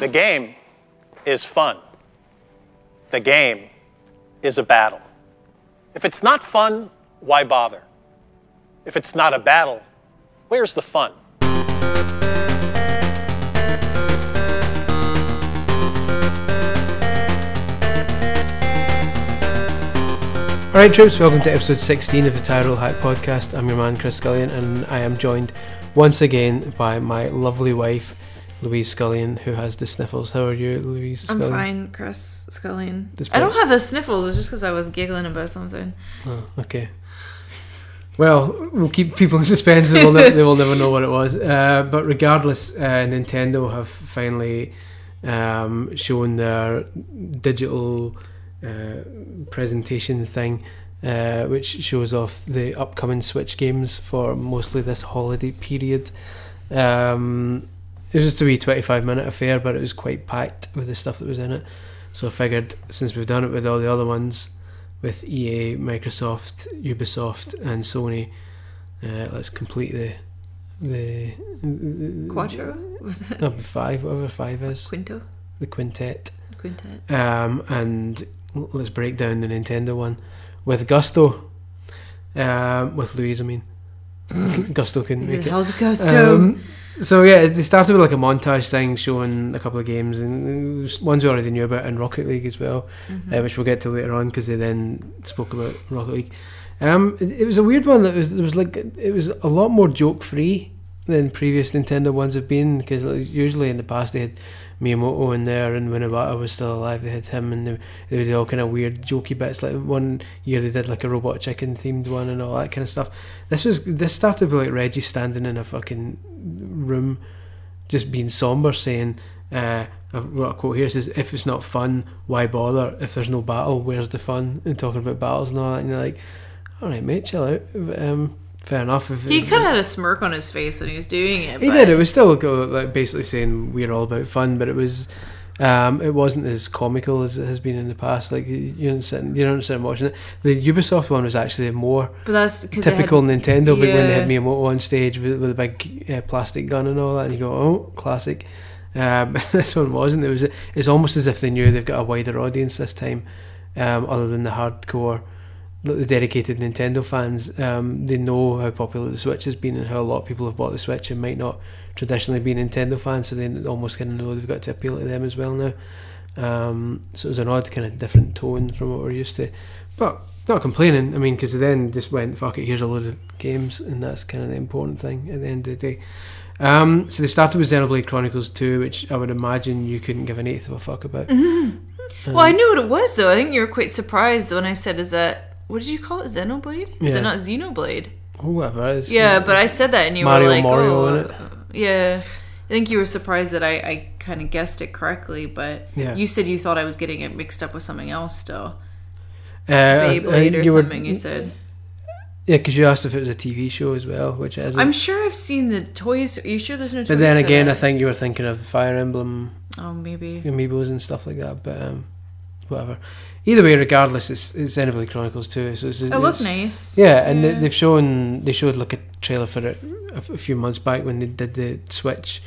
The game is fun. The game is a battle. If it's not fun, why bother? If it's not a battle, where's the fun? Alright, troops, welcome to episode 16 of the Tired Old Hack Podcast. I'm your man, Chris Scullion, and I am joined once again by my lovely wife, Louise Scullion, who has the sniffles. How are you, Louise I'm Scullion? fine, Chris Scullion. I don't have the sniffles. It's just because I was giggling about something. Oh, okay. Well, we'll keep people in suspense. They will, ne- they will never know what it was. Uh, but regardless, uh, Nintendo have finally um, shown their digital uh, presentation thing, uh, which shows off the upcoming Switch games for mostly this holiday period. Um, it was just a wee 25 minute affair, but it was quite packed with the stuff that was in it. So I figured since we've done it with all the other ones, with EA, Microsoft, Ubisoft, and Sony. Uh, let's complete the the Quattro? Was it? no, five, whatever five is, Quinto? the quintet. Quintet? Um, and let's break down the Nintendo one with Gusto. Um, with Louise, I mean, Gusto couldn't make it. How's Gusto? Um, so yeah, they started with like a montage thing showing a couple of games, and ones we already knew about, and Rocket League as well, Mm-hmm. uh, which we'll get to later on because they then spoke about Rocket League. Um, it, it was a weird one. That was there was like it was a lot more joke free than previous Nintendo ones have been because usually in the past they had Miyamoto in there and when Iwata was still alive they had him and they, they would all kind of weird jokey bits like one year they did like a robot chicken themed one and all that kind of stuff. This was this started with like Reggie standing in a fucking room just being somber saying uh, I've got a quote here it says if it's not fun why bother? If there's no battle where's the fun? And talking about battles and all that and you're like alright mate chill out. Um, fair enough he kind of had a smirk on his face when he was doing it. he but did. It was still like basically saying we're all about fun, but it was. Um, it wasn't as comical as it has been in the past. Like you don't sit, you don't sit watching it. The Ubisoft one was actually more But that's typical Nintendo. But when they had yeah. Miyamoto on stage with, with a big uh, plastic gun and all that, and you go, "Oh, classic." Um, this one wasn't. It was. It's almost as if they knew they've got a wider audience this time, um, other than the hardcore, the dedicated Nintendo fans. Um, they know how popular the Switch has been and how a lot of people have bought the Switch and might not traditionally be Nintendo fans, so they almost kind of know they've got to appeal to them as well now. Um, so it was an odd kind of different tone from what we're used to, but not complaining. I mean, because then just went fuck it. Here's a load of games, and that's kind of the important thing at the end of the day. Um, so they started with Xenoblade Chronicles 2, which I would imagine you couldn't give an eighth of a fuck about. Well, I knew what it was though. I think you were quite surprised when I said, "Is that what did you call it? Xenoblade? Is Yeah. it not Xenoblade?" Whoever it is. Yeah, but I said that and you Mario were like, Mario "Oh, in it. yeah." I think you were surprised that I, I kind of guessed it correctly, but Yeah. you said you thought I was getting it mixed up with something else still. uh, Beyblade or something, you said. Yeah, because you asked if it was a TV show as well, which isn't. I'm sure I've seen the toys. Are you sure there's no toys? but then again, I think you were thinking of Fire Emblem Oh, maybe. amiibos and stuff like that. But um, whatever. Either way, regardless, it's it's Xenoblade Chronicles 2. So it's, It looks nice. Yeah, and They, Yeah. they've shown they showed like a trailer for it a, a few months back when they did the Switch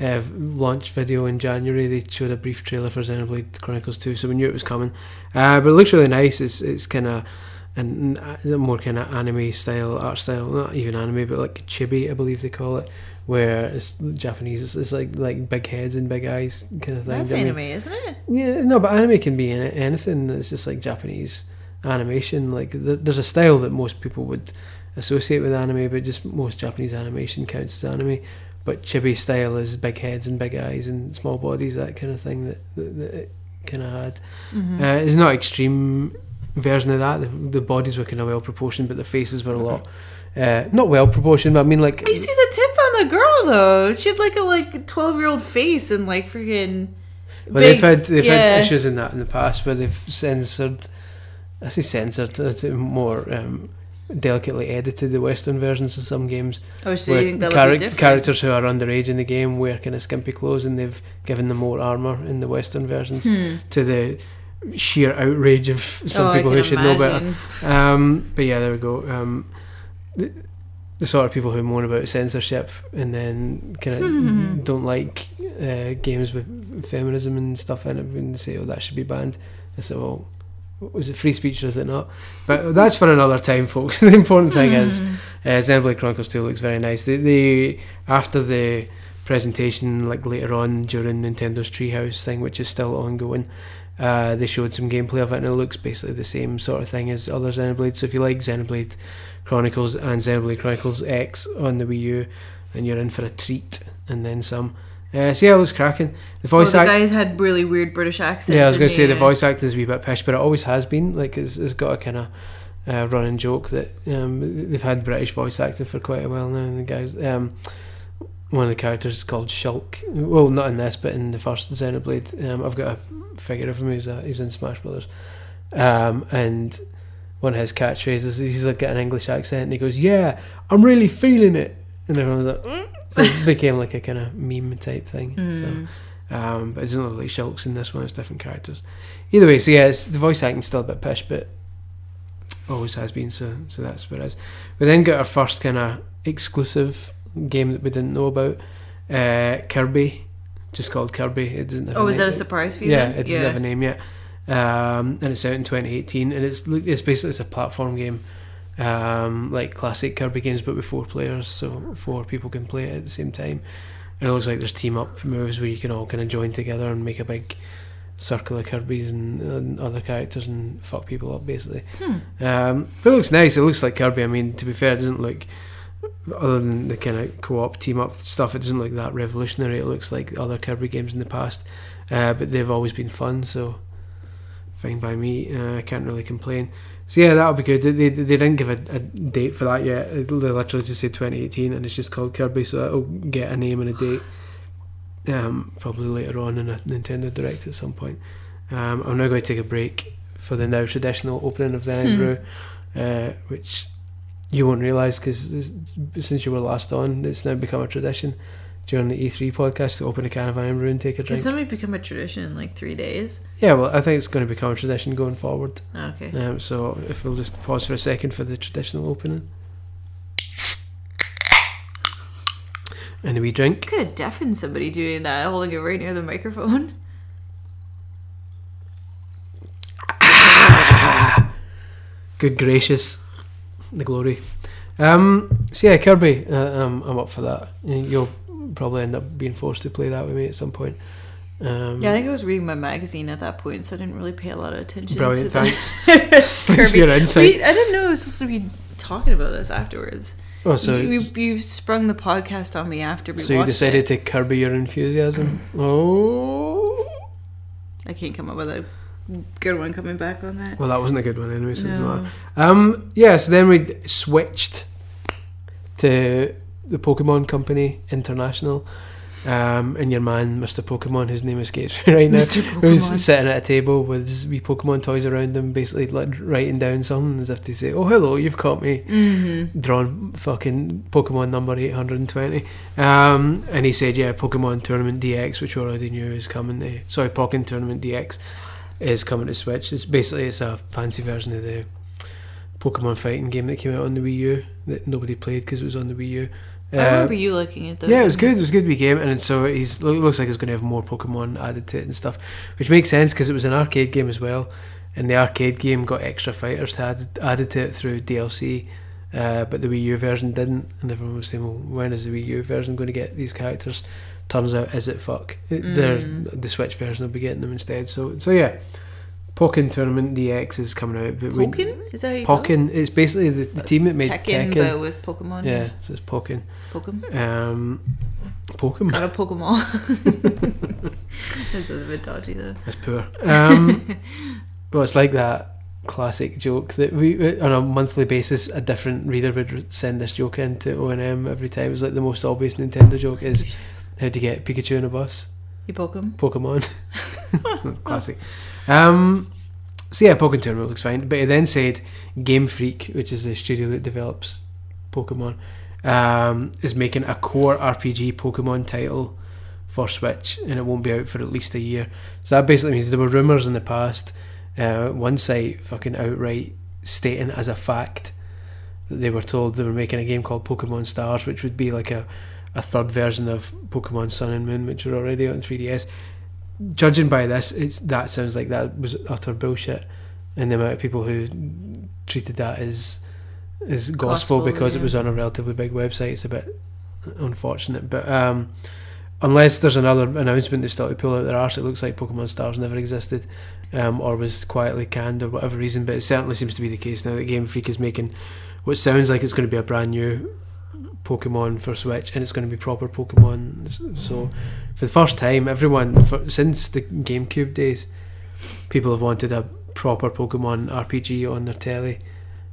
uh, launch video in January. They showed a brief trailer for Xenoblade Chronicles 2, so we knew it was coming. Uh, but it looks really nice. It's it's kind of and more kind of anime style art style, not even anime, but like chibi, I believe they call it, where it's Japanese. It's, it's like like big heads and big eyes kind of thing. That's I mean- anime, isn't it? yeah, no, but anime can be any- anything that's just like Japanese animation. Like th- there's a style that most people would associate with anime, but just most Japanese animation counts as anime. But chibi style is big heads and big eyes and small bodies, that kind of thing that, that, that it kind of had. Mm-hmm. Uh, it's not extreme version of that. The, the bodies were kind of well proportioned, but the faces were a lot. Uh, not well proportioned, but I mean, like You see the tits on the girl though. She had like a like twelve year old face and like freaking. Well, they've had they've yeah. had issues in that in the past where they've censored. I say censored. That's more um, delicately edited the Western versions of some games. Oh, so you think that'll charac- characters who are underage in the game wear kind of skimpy clothes, and they've given them more armor in the Western versions Hmm. to the sheer outrage of some Oh, people who should know better. Um, but yeah, there we go. Um, the, the sort of people who moan about censorship and then kind of Hmm. don't like uh, games with feminism and stuff in it, and say, "Oh, that should be banned." I said, "Well, was it free speech or is it not?" But that's for another time, folks. the important thing is, uh, Xenoblade Chronicles Two looks very nice. They, they after the presentation, like later on during Nintendo's Treehouse thing, which is still ongoing. Uh, they showed some gameplay of it, and it looks basically the same sort of thing as other Xenoblade. So if you like Xenoblade Chronicles and Xenoblade Chronicles X on the Wii U, then you're in for a treat, and then some. Uh, so yeah, it was cracking. The voice the act- guys had really weird British accents. yeah, I was going to say the voice acting is a wee bit pish, but it always has been. Like it's, it's got a kind of uh, running joke that um, they've had British voice acting for quite a while now. And the guys, um, one of the characters is called Shulk. Well, not in this, but in the first Xenoblade, um, I've got a figure of him who's, uh, who's in Smash Brothers, um, and one of his catchphrases he's like got an English accent, and he goes, "Yeah, I'm really feeling it," and everyone's like. "Mm." So it became like a kind of meme type thing. Mm. So, um, but it doesn't look like Shulk's in this one. It's different characters. Either way, so yeah, it's, the voice acting's still a bit pish, but always has been. So, so that's what it is. We then got our first kind of exclusive game that we didn't know about, uh, Kirby, just called Kirby. It have Oh, was that a surprise for you? Yeah, then? it doesn't have a name yet. Um, and it's out in 2018, and it's it's basically it's a platform game, um, like classic Kirby games, but with four players, so four people can play it at the same time. And it looks like there's team up moves where you can all kind of join together and make a big circle of Kirby's and, and other characters and fuck people up basically. Hmm. Um, but it looks nice. It looks like Kirby. I mean, to be fair, it doesn't look other than the kind of co-op team up stuff. It doesn't look that revolutionary. It looks like other Kirby games in the past, uh, but they've always been fun. So fine by me. Uh, I can't really complain. So yeah, that'll be good. They, they, they didn't give a, a date for that yet. They literally just said 2018, and it's just called Kirby. So that'll get a name and a date. Um, probably later on in a Nintendo Direct at some point. Um, I'm now going to take a break for the now traditional opening of the Hmm. Brew, uh, which you won't realise because since you were last on, it's now become a tradition during the E3 podcast to open a can of Irn-Bru and take a drink. Can somebody become a tradition in like three days? Yeah, well, I think it's going to become a tradition going forward. Okay. Um, so if we'll just pause for a second for the traditional opening. And a wee drink. Could have deafened somebody doing that, holding it right near the microphone. Good gracious, the glory. Um, so yeah, Kirby, uh, um, I'm up for that. You'll probably end up being forced to play that with me at some point. Um, Yeah, I think I was reading my magazine at that point, so I didn't really pay a lot of attention. Brilliant, thanks. Thanks for your insight. We, I didn't know I was supposed to be talking about this afterwards. Oh, so, you, you, you sprung the podcast on me after we so you decided it. to curb your enthusiasm? Oh, I can't come up with a good one coming back on that. well, that wasn't a good one anyway. So No. Um, yeah, so then we switched to the Pokemon Company International. Um, and your man, Mr. Pokemon, whose name escapes me right now, who's sitting at a table with his wee Pokemon toys around him, basically like writing down something as if to say, "Oh, hello, you've caught me." Mm-hmm. Drawn fucking Pokemon number eight hundred and twenty. Um, and he said, "Yeah, Pokken Tournament DX, which we already knew is coming to sorry, Pokken Tournament DX is coming to Switch. It's basically it's a fancy version of the Pokemon fighting game that came out on the Wii U that nobody played because it was on the Wii U." I remember you liking it though. yeah, it was good. It was a good wee game, and so he's looks like it's going to have more Pokemon added to it and stuff, which makes sense because it was an arcade game as well, and the arcade game got extra fighters to add, added to it through DLC, uh, but the Wii U version didn't, and everyone was saying, "Well, when is the Wii U version going to get these characters?" Turns out, is it fuck? Mm. The Switch version will be getting them instead. So, so yeah, Pokken Tournament DX is coming out, but we- Is that how you call it? Pokken it's basically the, the team that made Tekken, Tekken. but with Pokemon. yeah, so it's Pokken. Pokemon. Um, Pokemon. Got a Pokemon. That's a bit dodgy though. That's poor. Um, well, it's like that classic joke that we, on a monthly basis, a different reader would send this joke into O and M every time. It's like the most obvious Nintendo joke is how to get Pikachu on a bus. You Pokemon. Pokemon. That's classic. Um, so yeah, Pokken Tournament looks fine. But he then said Game Freak, which is the studio that develops Pokemon, um, is making a core RPG Pokemon title for Switch, and it won't be out for at least a year. So that basically means there were rumors in the past. Uh, one site fucking outright stating as a fact that they were told they were making a game called Pokemon Stars, which would be like a, a third version of Pokemon Sun and Moon, which are already out in 3DS. Judging by this, it's that sounds like that was utter bullshit, and the amount of people who treated that as as gospel, Gospel, because it was on a relatively big website. It's a bit unfortunate, but um, unless there's another announcement they still to pull out their arse, it looks like Pokemon Stars never existed, um, or was quietly canned or whatever reason. But it certainly seems to be the case now that Game Freak is making what sounds like it's going to be a brand new Pokemon for Switch, and it's going to be proper Pokemon. So, for the first time, everyone for, since the GameCube days, people have wanted a proper Pokemon RPG on their telly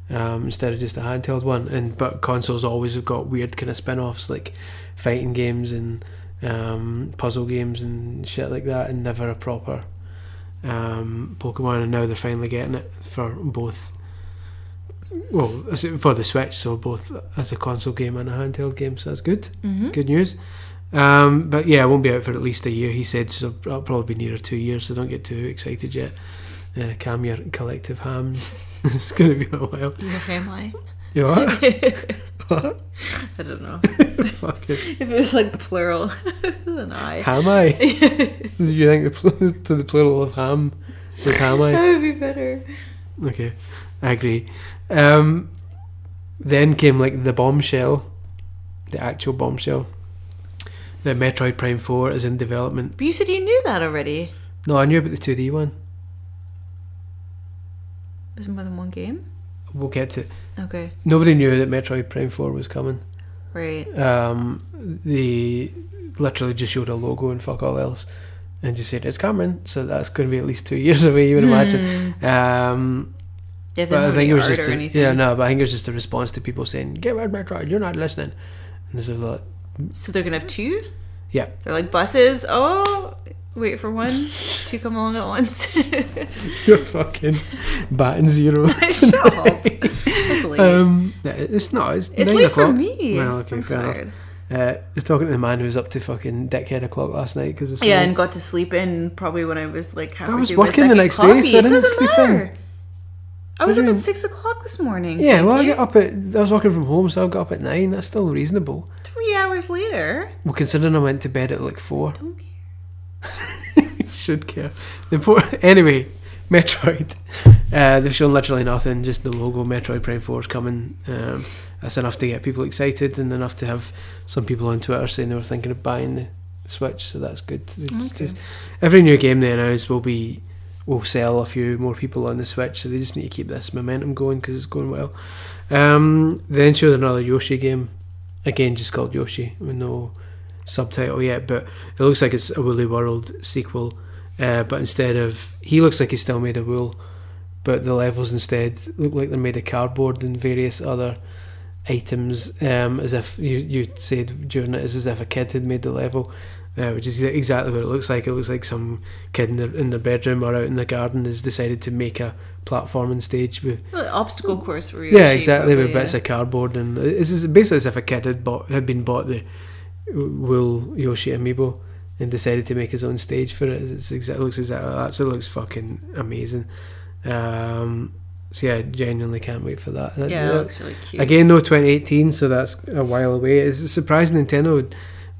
um, instead of just a handheld one. And but consoles always have got weird kind of spin-offs like fighting games and um, puzzle games and shit like that, and never a proper um, Pokemon. And now they're finally getting it for both. Well, for the Switch, so both as a console game and a handheld game, so that's good. Mm-hmm. Good news. Um, but yeah, it won't be out for at least a year. He said so. It'll probably be nearer two years. So don't get too excited yet. Uh, calm your collective hams. it's going to be a while. You okay, Mike? You what? what? I don't know. If it was like plural, then I. ham I? Do you think the pl- to the plural of ham with ham I? That would be better. Okay, I agree. Um, then came like the bombshell, the actual bombshell. That Metroid Prime Four is in development. But you said you knew that already. No, I knew about the two D one. There's more than one game. We'll get to. Okay, Nobody knew that Metroid Prime Four was coming. right. Um, they literally just showed a logo and fuck all else, and just said it's coming. So that's going to be at least two years away. You would imagine. Um, If but I think it was just a, yeah no, but I think it was just a response to people saying get rid of Metroid. You're not listening. And there's a lot. So they're gonna have two. Yeah, They're like buses. Oh, wait for one to come along at once. you're fucking batting zero. Shut up. That's late. Um, yeah, it's not. It's, it's late for me. Well, okay, I'm fair enough. Uh, you're talking to the man who was up to fucking dickhead o'clock last night because Yeah, and got to sleep in probably when I was like halfway was through my working the next day, coffee. so I it didn't doesn't sleep in. I was up at six o'clock this morning. Yeah, Thank well, I you. get up at. I was working from home, so I got up at nine. That's still reasonable. three hours later. Well, considering I went to bed at like four, Don't care. should care. The import- anyway, Metroid. Uh, they've shown literally nothing, just the logo. Metroid Prime Four is coming. Um, that's enough to get people excited, and enough to have some people on Twitter saying they were thinking of buying the Switch. So that's good. It's Okay. just- every new game they announce will be will sell a few more people on the Switch. So they just need to keep this momentum going because it's going well. Um, then showed another Yoshi game, again just called Yoshi with no subtitle yet, but it looks like it's a Woolly World sequel. Uh, but instead of he looks like he's still made of wool, but the levels instead look like they're made of cardboard and various other items. Um, as if you you said during it, is as if a kid had made the level. Uh, which is exactly what it looks like. It looks like some kid in their, in their bedroom or out in the garden has decided to make a platform and stage with Well, obstacle course for yeah, exactly. With probably, bits of cardboard and it's just basically as if a kid had bought had been bought the wool Yoshi amiibo and decided to make his own stage for it. It's it looks exactly like that. So it looks fucking amazing. Um, so yeah, I genuinely can't wait for that. That- Yeah, it that- looks really cute. Again, no 2018, so that's a while away. It's surprising Nintendo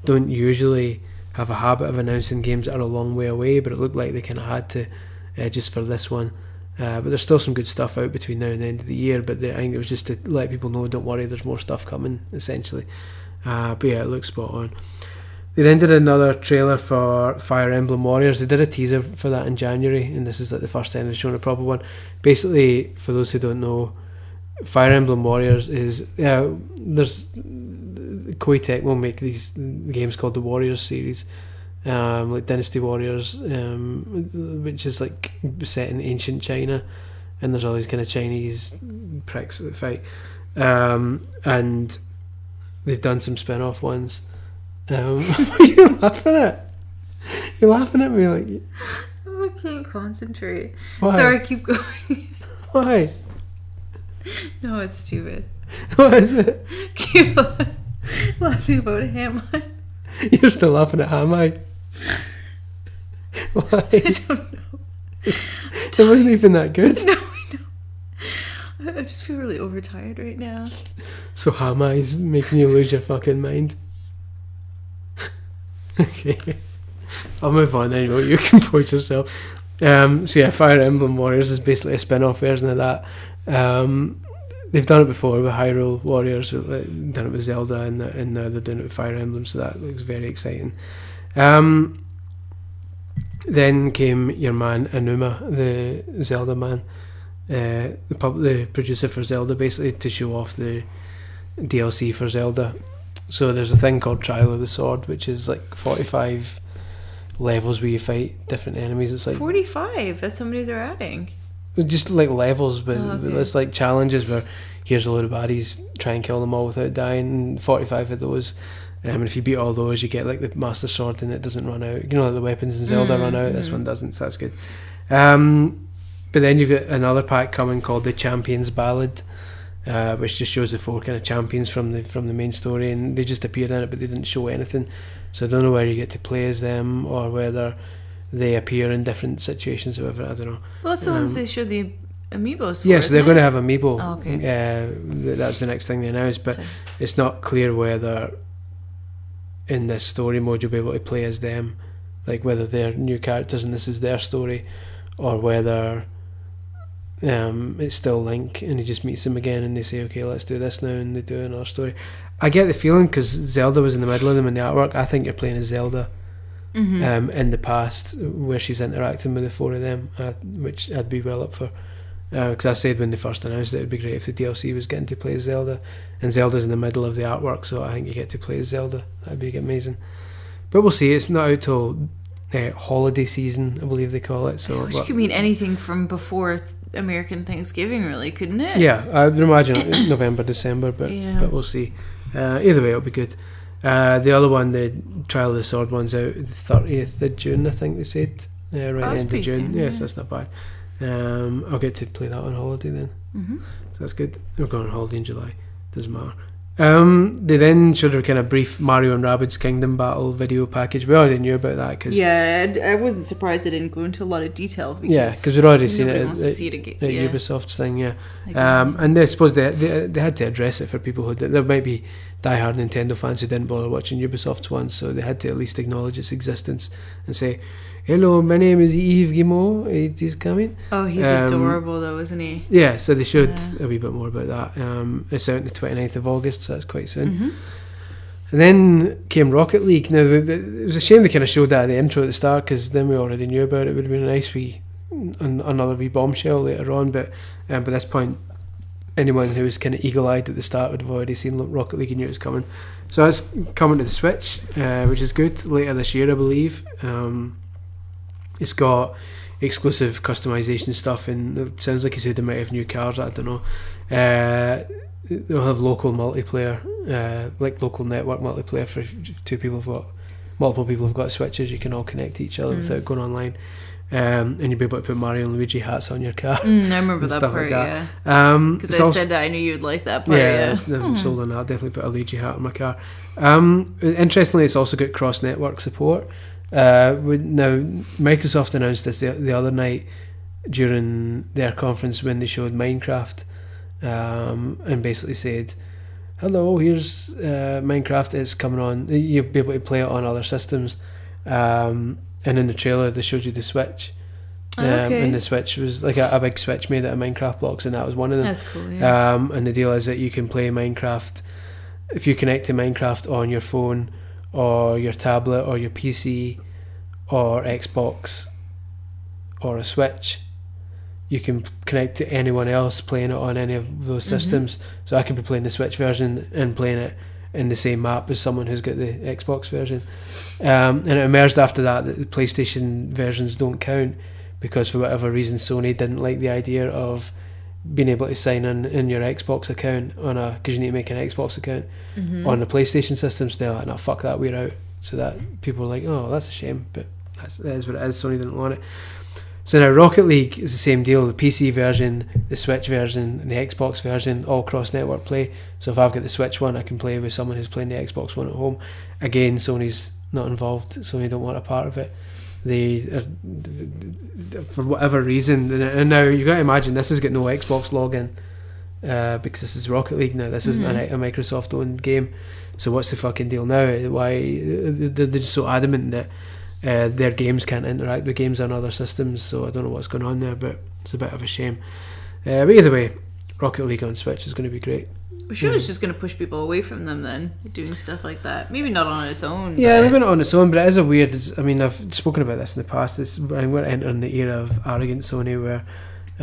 don't usually have a habit of announcing games that are a long way away, but it looked like they kind of had to uh, just for this one. Uh, but there's still some good stuff out between now and the end of the year. But the, I think it was just to let people know, don't worry, there's more stuff coming, essentially. Uh, but yeah, it looks spot on. They then did another trailer for Fire Emblem Warriors. They did a teaser for that in January, and this is like the first time they've shown a proper one. Basically, for those who don't know, Fire Emblem Warriors is yeah. There's Koei Tecmo make these games called the Warriors series, um, like Dynasty Warriors, um, which is like set in ancient China, and there's all these kind of Chinese pricks that fight, um, and they've done some spin-off ones. Um, what are you laughing at? You're laughing at me like I can't concentrate. why? Sorry, keep going. Why? no, it's stupid. What is it? Laughing about him. You're still laughing at Hamai. Why? I don't know. It wasn't even that good. No, I know. I just feel really overtired right now. So Hamai's making you lose your fucking mind. okay. I'll move on then anyway. You can point yourself. Um, so yeah, Fire Emblem Warriors is basically a spin-off version of that. Um, they've done it before with Hyrule Warriors, uh, done it with Zelda, and, and now they're doing it with Fire Emblem. So that looks very exciting. Um, then came your man Aonuma, the Zelda man, uh, the pub- the producer for Zelda, basically to show off the DLC for Zelda. So there's a thing called Trial of the Sword, which is like 45 levels where you fight different enemies. It's like 45. That's how many they're adding. Just like levels, but Oh, okay. it's like challenges where here's a load of baddies, try and kill them all without dying. 45 of those. Um, and if you beat all those, you get like the Master Sword and it doesn't run out. You know, like the weapons in Zelda run out. This one doesn't, so that's good. Um, but then you've got another pack coming called the Champions Ballad. Uh, which just shows the four kind of champions from the from the main story, and they just appeared in it, but they didn't show anything. So I don't know whether you get to play as them or whether they appear in different situations. Or whatever I don't know. Well, that's the ones Um, they showed the amiibos for. Yes, they're isn't going to have amiibo. Oh, okay. Uh, that's the next thing they announced, but Sorry. it's not clear whether in this story mode you'll be able to play as them, like whether they're new characters and this is their story, or whether um, it's still Link and he just meets them again and they say, okay, let's do this now, and they do another story. I get the feeling because Zelda was in the middle of them in the artwork. I think you're playing as Zelda Mm-hmm. um, in the past where she's interacting with the four of them, uh, which I'd be well up for. Because I said when they first announced it, it'd be great if the DLC was getting to play as Zelda, and Zelda's in the middle of the artwork, so I think you get to play as Zelda. That'd be amazing. But we'll see. It's not out till uh, holiday season, I believe they call it. So Which but- could mean anything from before th- American Thanksgiving, really, couldn't it? yeah, I would imagine November, December, but Yeah. but we'll see. Uh, either way, it'll be good. Uh, the other one, the Trial of the Sword one's out the thirtieth of June, I think they said. Uh, right Oh, end of June. soon, yes, yeah. that's not bad. Um, I'll get to play that on holiday then, Mm-hmm. so that's good. We're going on holiday in July. Doesn't matter. Um, they then showed a kind of brief Mario and Rabbids Kingdom Battle video package. We already knew about that because Yeah, I, wasn't surprised they didn't go into a lot of detail. Because Yeah, 'cause we'd already seen it Wants at- to see it again. at yeah. Ubisoft's thing, yeah. Um, and I suppose they, they they had to address it for people who there might be diehard Nintendo fans who didn't bother watching Ubisoft's one, so they had to at least acknowledge its existence and say, "Hello, my name is Yves Guillemot. It is coming." oh, he's um, adorable though, isn't he? Yeah, so they showed Yeah. a wee bit more about that. Um, it's out on the 29th of August, so that's quite soon. Mm-hmm. And then came Rocket League. Now, it it was a shame they kind of showed that at the intro at the start because then we already knew about it. It would have been a nice wee, an, another wee bombshell later on. But um, by this point, anyone who was kind of eagle eyed at the start would have already seen Rocket League and knew it was coming. So it's coming to the Switch, uh, which is good later this year, I believe. Um, it's got exclusive customization stuff, and it sounds like he said they might have new cars. I don't know. Uh, they'll have local multiplayer, uh, like local network multiplayer for two people have got multiple people have got switches. You can all connect to each other Mm. without going online, um, and you'd be able to put Mario and Luigi hats on your car. Mm, I remember that part. like yeah, Um, because it's I also- said that I knew you'd like that part. yeah, Yeah, Hmm. sold on that. I'll definitely put a Luigi hat on my car. Um, interestingly, it's also got cross network support. Uh, we- now, Microsoft announced this the, the other night during their conference when they showed Minecraft um, and basically said, Hello, here's uh, Minecraft. It's coming on. You'll be able to play it on other systems. Um, and in the trailer, they showed you the Switch. Um, Okay. And the Switch was like a, a big Switch made out of Minecraft blocks, and that was one of them. That's cool. Yeah. Um, and the deal is that you can play Minecraft if you connect to Minecraft on your phone or your tablet or your PC or Xbox or a Switch. You can connect to anyone else playing it on any of those Mhm. systems. So I could be playing the Switch version and playing it in the same map as someone who's got the Xbox version. Um, and it emerged after that that the PlayStation versions don't count because for whatever reason Sony didn't like the idea of being able to sign in in your Xbox account on a because you need to make an Xbox account Mhm. on the PlayStation system. So they're like, no, fuck that, we're out. So that people are like, oh, that's a shame, but that's that is what it is. Sony didn't want it. So now Rocket League is the same deal. The PC version, the Switch version, and the Xbox version all cross network play. So if I've got the Switch one, I can play with someone who's playing the Xbox one at home. Again, Sony's not involved. Sony don't want a part of it. They, are, for whatever reason, and now you've got to imagine this has got no Xbox login uh, because this is Rocket League now. This isn't a, a Microsoft owned game. So what's the fucking deal now? Why they're they're just so adamant that uh, their games can't interact with games on other systems. So I don't know what's going on there, but it's a bit of a shame. Uh, but either way, Rocket League on Switch is going to be great. Well, sure, it's just going to push people away from them then, doing stuff like that. Maybe not on its own. Yeah, but- maybe not on its own, but it is a weird. I mean, I've spoken about this in the past. It's we're entering the era of arrogant Sony, where,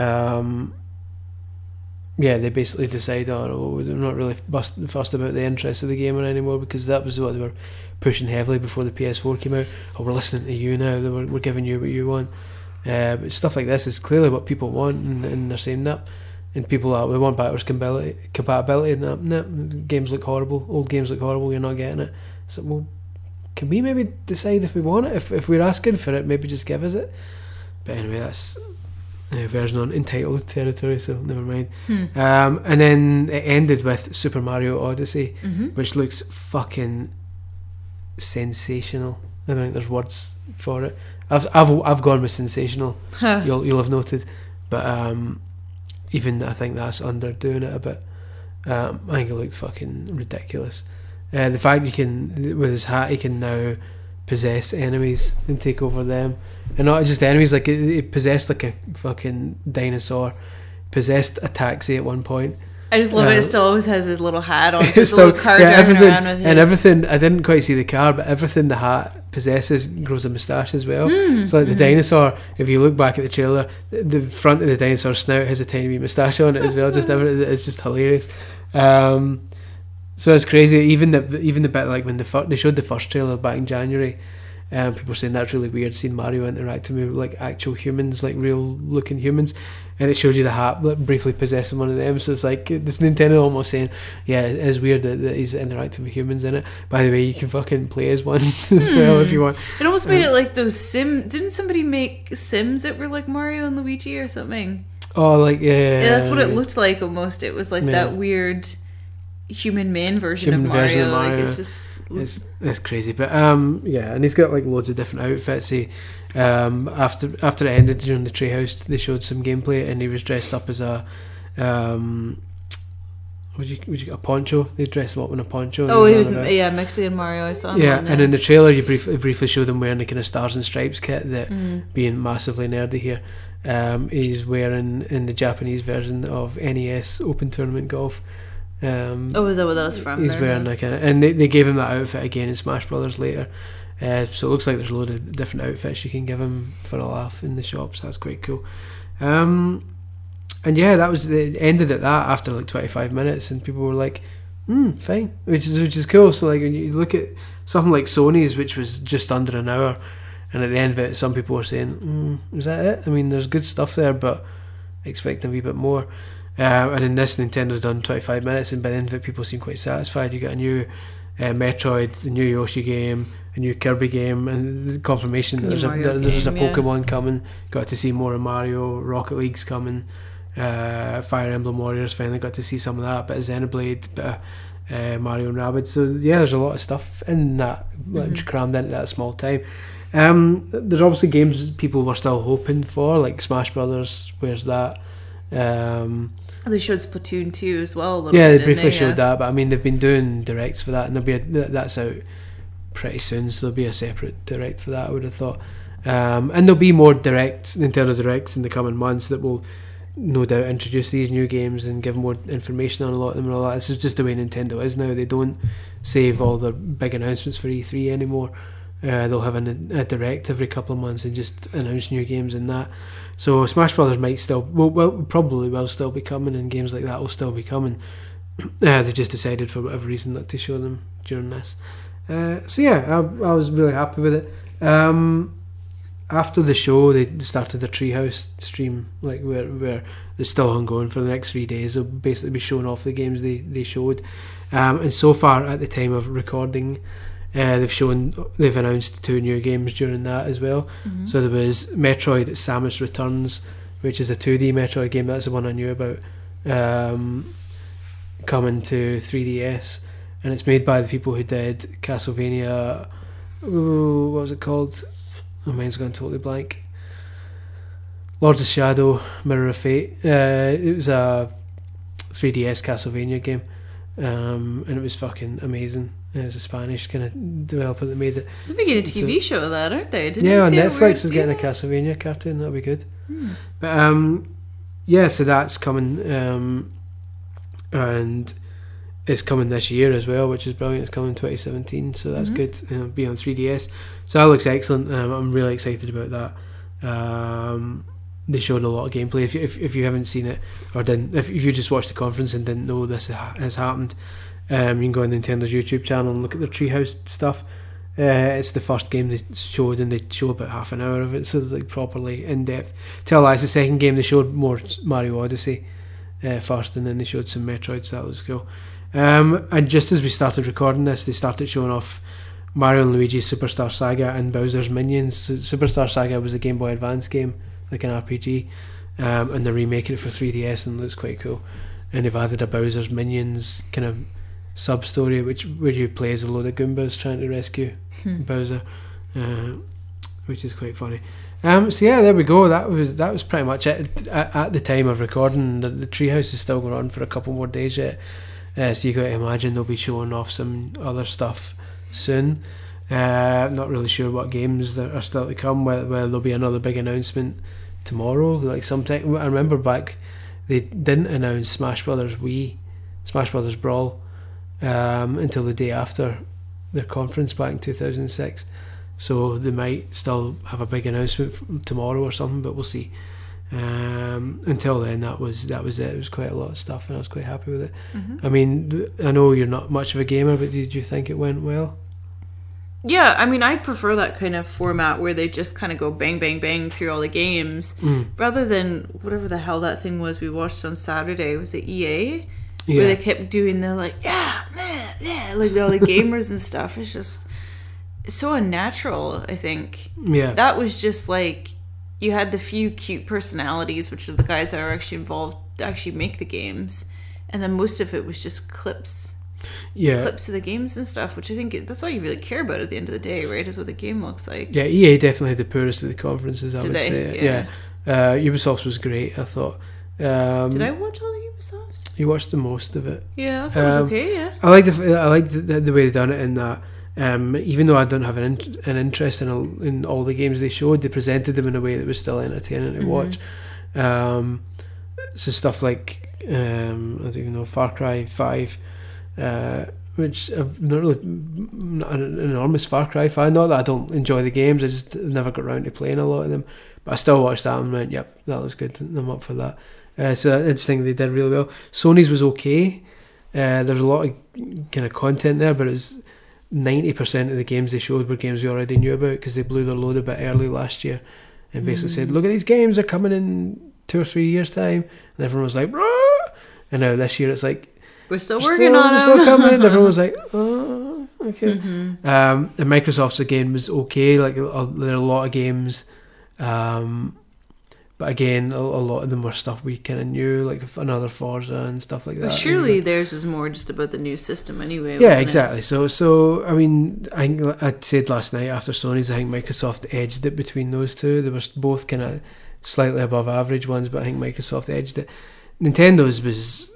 um, yeah, they basically decide, oh, we're not really fussed, fussed about the interest of the gamer anymore because that was what they were pushing heavily before the PS4 came out. Oh, we're listening to you now. We're, we're giving you what you want. Uh, but stuff like this is clearly what people want, and, and they're saying that. And people are, we want backwards compatibility, compatibility and that, no, games look horrible, old games look horrible, you're not getting it. So, well, can we maybe decide if we want it? If, if we're asking for it, maybe just give us it. But anyway, that's a version on entitled territory, so never mind. Hmm. Um, and then it ended with Super Mario Odyssey, Mhm. which looks fucking sensational. I don't think there's words for it. I've I've I've gone with sensational. Huh. You'll you'll have noted, but um, even I think that's underdoing it a bit. Um, I think it looked fucking ridiculous. Uh, the fact you can with his hat he can now possess enemies and take over them, and not just enemies. Like he he possessed like a fucking dinosaur, possessed a taxi at one point. I just love Uh, it. It still always has his little hat on. So It's still- little car yeah, driving around with his. and everything. I didn't quite see the car, but everything the hat possesses grows a moustache as well. Mm, So like the mhm. dinosaur, if you look back at the trailer, the, the front of the dinosaur snout has a tiny wee moustache on it as well. Just it's just hilarious. Um, so it's crazy. Even the even the bit like when the fir- they showed the first trailer back in January, um, people saying that's really weird seeing Mario interacting with like actual humans, like real looking humans, and it shows you the hat like, briefly possessing one of them. So it's like this Nintendo almost saying, yeah, it is weird that, that he's interacting with humans in it. By the way, you can fucking play as one as well if you want. It almost made Uh, it like those Sim. Didn't somebody make Sims that were like Mario and Luigi or something? Oh, like yeah, Yeah, yeah that's what it looked like almost. It was like Yeah. that weird human man version, Human of, Mario. version of Like it's just. It's it's crazy, but um, yeah, and he's got like loads of different outfits. He, um, after after it ended during the treehouse, they showed some gameplay, and he was dressed up as a, um, would you would you a poncho? They dressed him up in a poncho. Oh, he was about. yeah Mexican Mario. I saw. Yeah, and in the trailer, you briefly briefly showed him wearing the kind of stars and stripes kit that Mm. being massively nerdy here. Um, he's wearing in the Japanese version of NES Open Tournament Golf. Um, Oh, is that what that was from? He's wearing like a, and they, they gave him that outfit again in Smash Brothers later. Uh, so it looks like there's a load of different outfits you can give him for a laugh in the shops. That's quite cool. Um, and yeah, that was the it ended at that after like 25 minutes, and people were like, "Hmm, fine," which is which is cool. So like when you look at something like Sony's, which was just under an hour, and at the end of it, some people were saying, mm, "Is that it?" I mean, there's good stuff there, but expect a wee bit more. Uh, and in this, Nintendo's done 25 minutes, and by the end of it, people seem quite satisfied. You get a new uh, Metroid, a new Yoshi game, a new Kirby game, and the confirmation that there's a, there- there's a game, yeah. Pokemon coming. Got to see more of Mario, Rocket League's coming, uh, Fire Emblem Warriors finally got to see some of that, bit of Xenoblade, bit of uh, Mario and Rabbids. So yeah, there's a lot of stuff in that, Mhm. crammed into that small time. Um, there's obviously games people were still hoping for, like Smash Brothers. Where's that? Um, They showed Splatoon 2 as well. Yeah, bit, they briefly they? showed Yeah. that, but I mean they've been doing directs for that, and there'll be a, that's out pretty soon, so there'll be a separate direct for that. I would have thought, um, and there'll be more directs, Nintendo directs in the coming months that will no doubt introduce these new games and give more information on a lot of them and all that. This is just the way Nintendo is now. They don't save all their big announcements for E3 anymore. Uh, they'll have an, a direct every couple of months and just announce new games and that. So Smash Brothers might still, well, well probably will still be coming, and games like that will still be coming. Uh, they just decided for whatever reason not to show them during this. Uh, so yeah, I, I was really happy with it. Um, after the show, they started the Treehouse stream, like where where it's still ongoing for the next three days. They'll basically be showing off the games they they showed, um, and so far at the time of recording, uh, they've shown they've announced two new games during that as well. Mhm. So there was Metroid Samus Returns, which is a 2D Metroid game. That's the one I knew about. Um, coming to 3DS, and it's made by the people who did Castlevania. Ooh, what was it called? My mind's gone totally blank. Lords of Shadow, Mirror of Fate. Uh, it was a 3DS Castlevania game, um, and it was fucking amazing. There's a Spanish kind of developer that made it. They're making a So- TV show of that, aren't they? Didn't yeah, you on see? Netflix is getting yeah. a Castlevania cartoon. That'll be good. Hmm. But um, yeah, so that's coming, um, and it's coming this year as well, which is brilliant. It's coming 2017, so that's Mhm. good. Uh, be on 3DS, so that looks excellent. Um, I'm really excited about that. Um, they showed a lot of gameplay. If you, if, if you haven't seen it or didn't, if, if you just watched the conference and didn't know this ha- has happened, um, you can go on Nintendo's YouTube channel and look at their Treehouse stuff. Uh, it's the first game they showed, and they show about half an hour of it, so it's like properly in depth. Tell lies, the second game they showed more Mario Odyssey uh, first, and then they showed some Metroid. So that was cool. Um, and just as we started recording this, they started showing off Mario and Luigi's Superstar Saga and Bowser's Minions. Superstar Saga was a Game Boy Advance game, like an RPG, um, and they're remaking it for 3DS and looks quite cool. And they've added a Bowser's Minions kind of sub story, which where you play as a load of Goombas trying to rescue Hmm. Bowser, uh, which is quite funny. Um, so yeah, there we go. That was that was pretty much it at, at the time of recording. The, the treehouse is still going on for a couple more days yet, uh, so you got to imagine they'll be showing off some other stuff soon. Uh, not really sure what games that are still to come. Whether, whether there'll be another big announcement tomorrow, like sometime. I remember back they didn't announce Smash Brothers Wii, Smash Brothers Brawl, um, until the day after their conference back in 2006. So they might still have a big announcement tomorrow or something, but we'll see. Um, until then, that was that was it. It was quite a lot of stuff, and I was quite happy with it. Mhm. I mean, I know you're not much of a gamer, but did you think it went well? Yeah, I mean, I prefer that kind of format where they just kind of go bang, bang, bang through all the games, Mm. rather than whatever the hell that thing was we watched on Saturday. Was it EA? Yeah, Where they kept doing the like, yeah, yeah, yeah, like all the gamers and stuff. It's just it's so unnatural. I think yeah, that was just like you had the few cute personalities, which are the guys that are actually involved to actually make the games, and then most of it was just clips yeah, clips of the games and stuff, which I think that's all you really care about at the end of the day, right? Is what the game looks like. yeah. EA definitely had the poorest of the conferences. I Did would they? say, Yeah. yeah. Uh, Ubisoft was great. I thought. Um, Did I watch all the Ubisofts? You watched the most of it. Yeah, I thought it was Um, okay. Yeah. I like the I like the, the way they done it in that. Um, even though I don't have an in, an interest in a, in all the games they showed, they presented them in a way that was still entertaining to Mhm. watch. Um, so stuff like um, I don't even know Far Cry Five, uh, which I've not really I'm not an enormous Far Cry fan. Not that I don't enjoy the games, I just never got around to playing a lot of them. But I still watched that and went, "Yep, that was good. I'm up for that." Uh, so I just think they did really well. Sony's was okay. Uh, there's a lot of kind of content there, but it's ninety percent of the games they showed were games we already knew about because they blew their load a bit early last year, and basically said, Mm. "Look at these games; they're coming in two or three years' time." And everyone was like, "Rah!" and now this year it's like, We're still "They're working still, on them. still coming." and everyone was like, "Oh, okay." Mhm. Um, and Microsoft's again was okay. Like uh, there are a lot of games, um, but again, a, a lot of them were stuff we kind of knew, like another Forza and stuff like that. But surely theirs was more just about the new system anyway. yeah, wasn't it? exactly. So, so I mean, I think I said last night after Sony's, I think Microsoft edged it between those two. They were both kind of slightly above average ones, but I think Microsoft edged it. Nintendo's was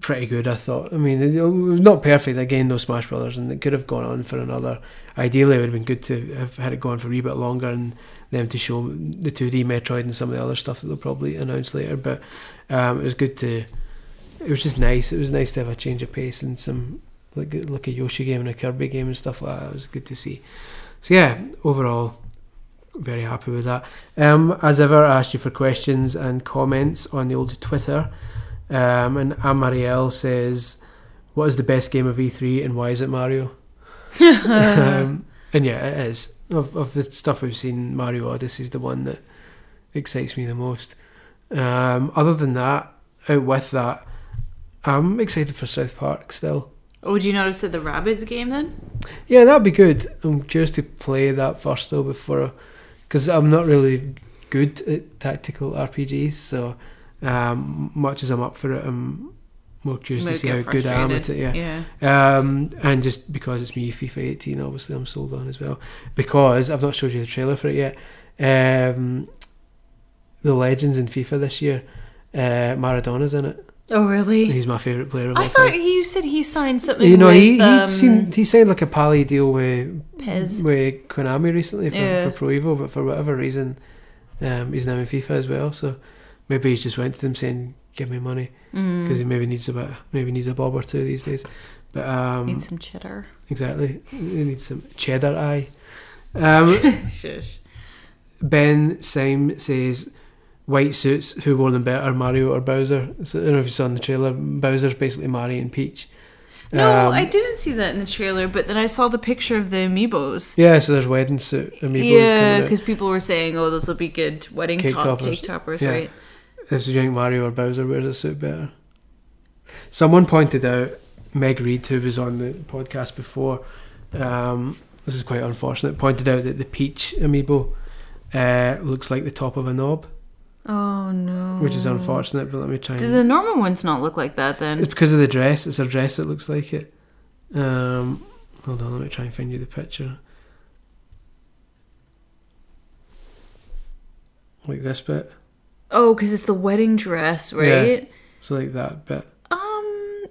pretty good, I thought. I mean, it it was not perfect. Again, no Smash Brothers, and it could have gone on for another. Ideally, it would have been good to have had it gone for a wee bit longer and them to show the 2D Metroid and some of the other stuff that they'll probably announce later. But um, it was good to. It was just nice. It was nice to have a change of pace and some like like a Yoshi game and a Kirby game and stuff like that. It was good to see. So yeah, overall, very happy with that. Um, as ever, I asked you for questions and comments on the old Twitter. Um, and Amariel says, "What is the best game of E3 and why is it Mario?" um, and yeah, it is. Of, of the stuff we've seen, Mario Odyssey is the one that excites me the most. Um, other than that, out with that, I'm excited for South Park still. Oh, would you not have said the Rabbids game then? Yeah, that'd be good. I'm curious to play that first though before, because I'm not really good at tactical RPGs. So um, much as I'm up for it, I'm more curious to see how good I am at it. Yeah. Yeah. Um, and just because it's me, FIFA 18, obviously I'm sold on as well. Because I've not showed you the trailer for it yet. Um, the legends in FIFA this year, uh, Maradona's in it. Oh, really? He's my favourite player of all I thought time. you said he signed something. You know, with, he, um, he seemed he signed like a pally deal with PES. with Konami recently for, Yeah. for Pro Evo, but for whatever reason, um, he's now in FIFA as well. So maybe he's just went to them saying, "Give me money," Mm. because he maybe needs a bit, maybe needs a bob or two these days. But um, Need some cheddar. exactly, he needs some cheddar eye. Um, Shush. Ben Syme says, "White suits, who wore them better, Mario or Bowser?" So I don't know if you saw in the trailer. Bowser's basically Mario and Peach. No, Um, I didn't see that in the trailer, but then I saw the picture of the amiibos. Yeah, so there's wedding suit amiibos yeah, because people were saying, "Oh, those will be good wedding Cake top toppers. cake toppers, Yeah. right?" Is do you think Mario or Bowser wears a suit better? Someone pointed out Meg Reed, who was on the podcast before. Um, this is quite unfortunate. Pointed out that the Peach amiibo uh, looks like the top of a knob, Oh no. which is unfortunate. But let me try. Do And, the normal ones not look like that then? it's because of the dress. It's her dress that looks like it. Um, hold on, let me try and find you the picture. Like this bit. Oh, because it's the wedding dress, right? Yeah, So like that bit. Um,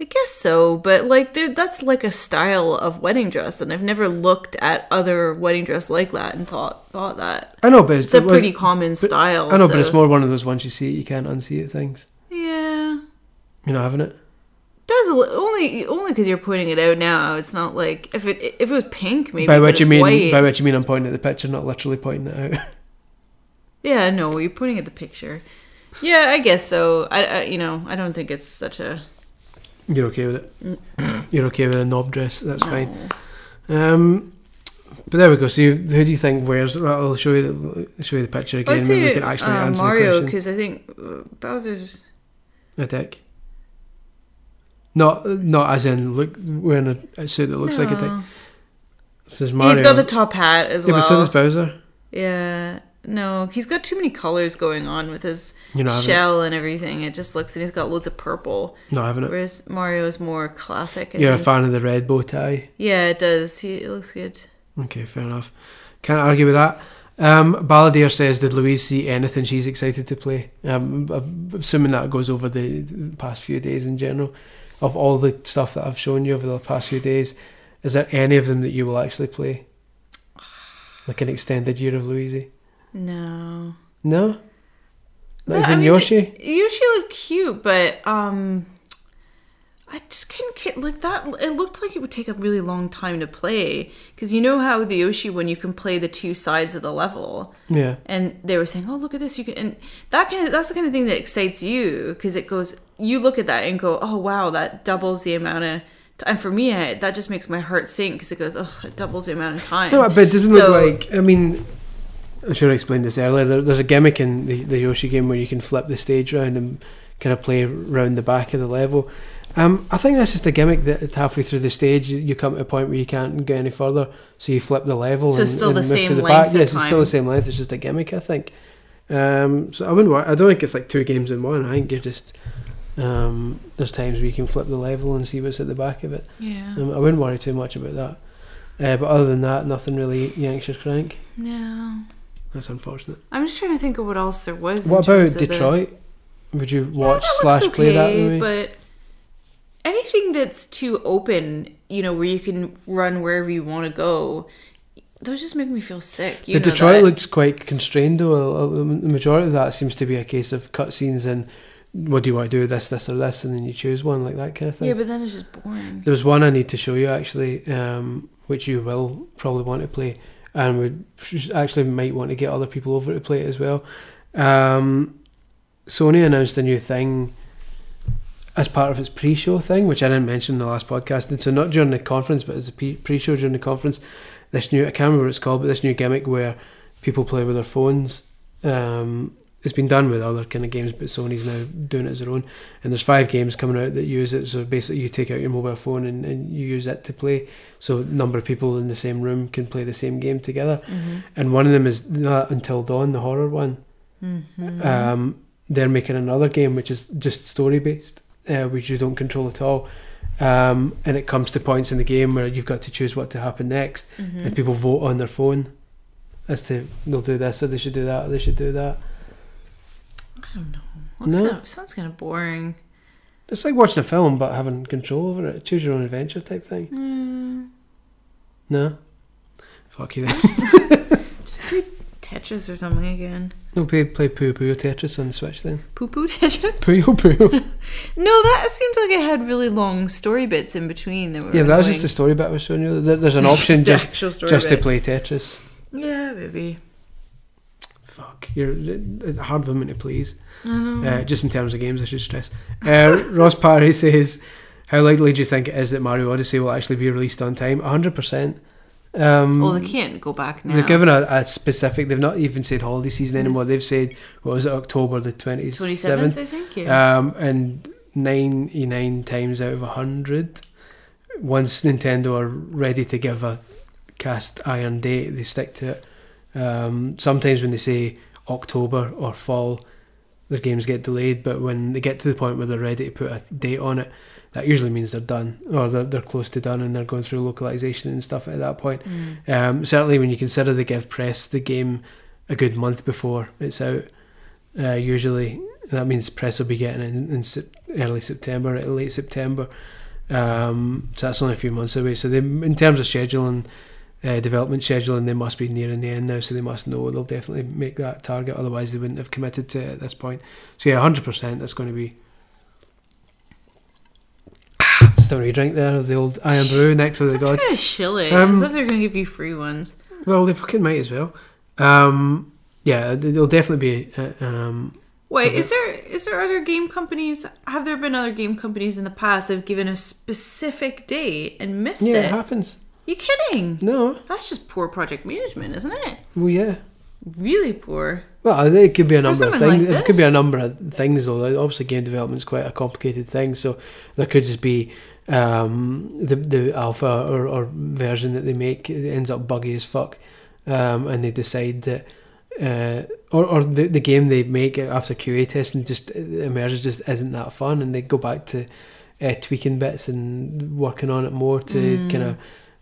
I guess so, but like there, that's like a style of wedding dress, and I've never looked at other wedding dress like that and thought thought that I know, but it's a pretty common style. I know, but it's more one of those once you see it, you can't unsee it things. Yeah, You know, having it. does li- only only because you're pointing it out now. It's not like if it if it was pink, maybe. by what you mean? white. By what you mean? I'm pointing at the picture, not literally pointing it out. Yeah, no, you're pointing at the picture. Yeah, I guess so. I, I you know, I don't think it's such a. You're okay with it. You're okay with a knob dress. That's no. fine. Um, but there we go. So, you, who do you think wears? I'll show you the show you the picture again. Maybe we can actually uh, answer Mario the question. because I think uh, Bowser's. A dick. Not not as in look wearing a, suit that looks like a dick. No. This is Mario. He's got the top hat as yeah, well. but so does Bowser. Yeah. No, he's got too many colors going on with his shell and everything. It just looks, and he's got loads of purple. it. Not having it. Whereas Mario is more classic. I You're a fan of the red bow tie. Yeah, it does. He it looks good. Okay, fair enough. Can't argue with that. Um, Balladeer says, "Did Louise see anything she's excited to play?" Um, I'm assuming that goes over the, the past few days in general. Of all the stuff that I've shown you over the past few days, is there any of them that you will actually play? Like an extended year of Louise? No. No, not No, even I mean, Yoshi. Yoshi looked cute, but um, I just couldn't get like that. It looked like it would take a really long time to play because you know how the Yoshi one you can play the two sides of the level, Yeah, and they were saying, "Oh, look at this! You can." And that kind of that's the kind of thing that excites you because it goes. You look at that and go, "Oh, wow! That doubles the amount of." And for me, I, that just makes my heart sink because it goes, "Oh, it doubles the amount of time." no, but it doesn't So- look like. I mean, I should have explained this earlier. There, there's a gimmick in the, the Yoshi game where you can flip the stage around and kind of play round the back of the level. Um, I think that's just a gimmick that halfway through the stage you, come to a point where you can't go any further, so you flip the level. So and, still and the move to same the length back. Yes, it's still the same length. It's just a gimmick, I think. Um, so I wouldn't. I don't think it's like two games in one. I think you're just. Um, there's times where you can flip the level and see what's at the back of it. yeah. Um, I wouldn't worry too much about that. Uh, but other than that, nothing really yanks your crank. No. That's unfortunate. I'm just trying to think of what else there was. in What about terms of the- Detroit? Would you Yeah, watch that slash looks play that okay, movie? But anything that's too open, you know, where you can run wherever you want to go, those just make me feel sick. You but know Detroit that. looks quite constrained though. The majority of that seems to be a case of cutscenes and what do you want to do, this, this, or this, and then you choose one, like that kind of thing. yeah, but then it's just boring. There was one I need to show you actually, um, which you will probably want to play, and we actually might want to get other people over to play it as well. Um, Sony announced a new thing as part of its pre-show thing, which I didn't mention in the last podcast. And so not during the conference, but as a pre- pre-show during the conference, this new I can't remember what it's called, but this new gimmick where people play with their phones. Um, it's been done with other kind of games, but Sony's now doing it as their own. And there's five games coming out that use it. So basically, you take out your mobile phone and, and you use it to play. So a number of people in the same room can play the same game together. Mm-hmm. And one of them is not Until Dawn, the horror one. Mm-hmm. Um, they're making another game which is just story based, uh, which you don't control at all. Um, and it comes to points in the game where you've got to choose what to happen next, Mm-hmm. and people vote on their phone as to they'll do this or they should do that or they should do that. I don't know. Looks No. kind of, sounds kind of boring. It's like watching a film but having control over it. Choose your own adventure type thing. Mm, No. Fuck you then. just play Tetris or something again. We'll play, play Puyo Puyo Tetris on the Switch then. Poo poo Tetris? Puyo Puyo. No, that seemed like it had really long story bits in between. That were yeah, but that was just annoying. the story bit I was showing you. There- There's an option the just, just to play Tetris. Yeah, maybe. Fuck, you're a hard woman to please. I know. Uh, just in terms of games, I should stress. Uh, Ross Parry says, "How likely do you think it is that Mario Odyssey will actually be released on time? hundred percent. Um, well, they can't go back now. They've given a, a specific. They've not even said holiday season anymore. They've said what was it, October the twenty seventh, I think. Yeah. Um, and ninety nine times out of hundred, once Nintendo are ready to give a cast iron date, they stick to it. Um, sometimes when they say October or fall, their games get delayed. But when they get to the point where they're ready to put a date on it, that usually means they're done or they're, they're close to done and they're going through localization and stuff at that point. Mm. Um, certainly, when you consider they give press the game a good month before it's out, uh, usually that means press will be getting it in, in early September, late September. Um, so that's only a few months away. So they, in terms of scheduling, uh, development and they must be nearing the end now. So they must know they'll definitely make that target. Otherwise, they wouldn't have committed to it at this point. So yeah, hundred percent. That's going to be. Just a wee drink there of the old Irn-Bru next to the gods. trying to shill. Um, as if they're going to give you free ones. Well, they fucking might as well. Um, yeah, th- there'll definitely be. Uh, um, Wait, is there is there other game companies? Have there been other game companies in the past that have given a specific date and missed yeah, it it? happens. You kidding? No, That's just poor project management, isn't it? well, yeah. Really poor. Well, it could be a number of something like things. it could be a number of things, though. Obviously, game development is quite a complicated thing, so there could just be um, the the alpha or, or version that they make it ends up buggy as fuck, um, and they decide that. Uh, or, or the, the game they make after QA testing just emerges just isn't that fun, and they go back to uh, tweaking bits and working on it more to Mm. kind of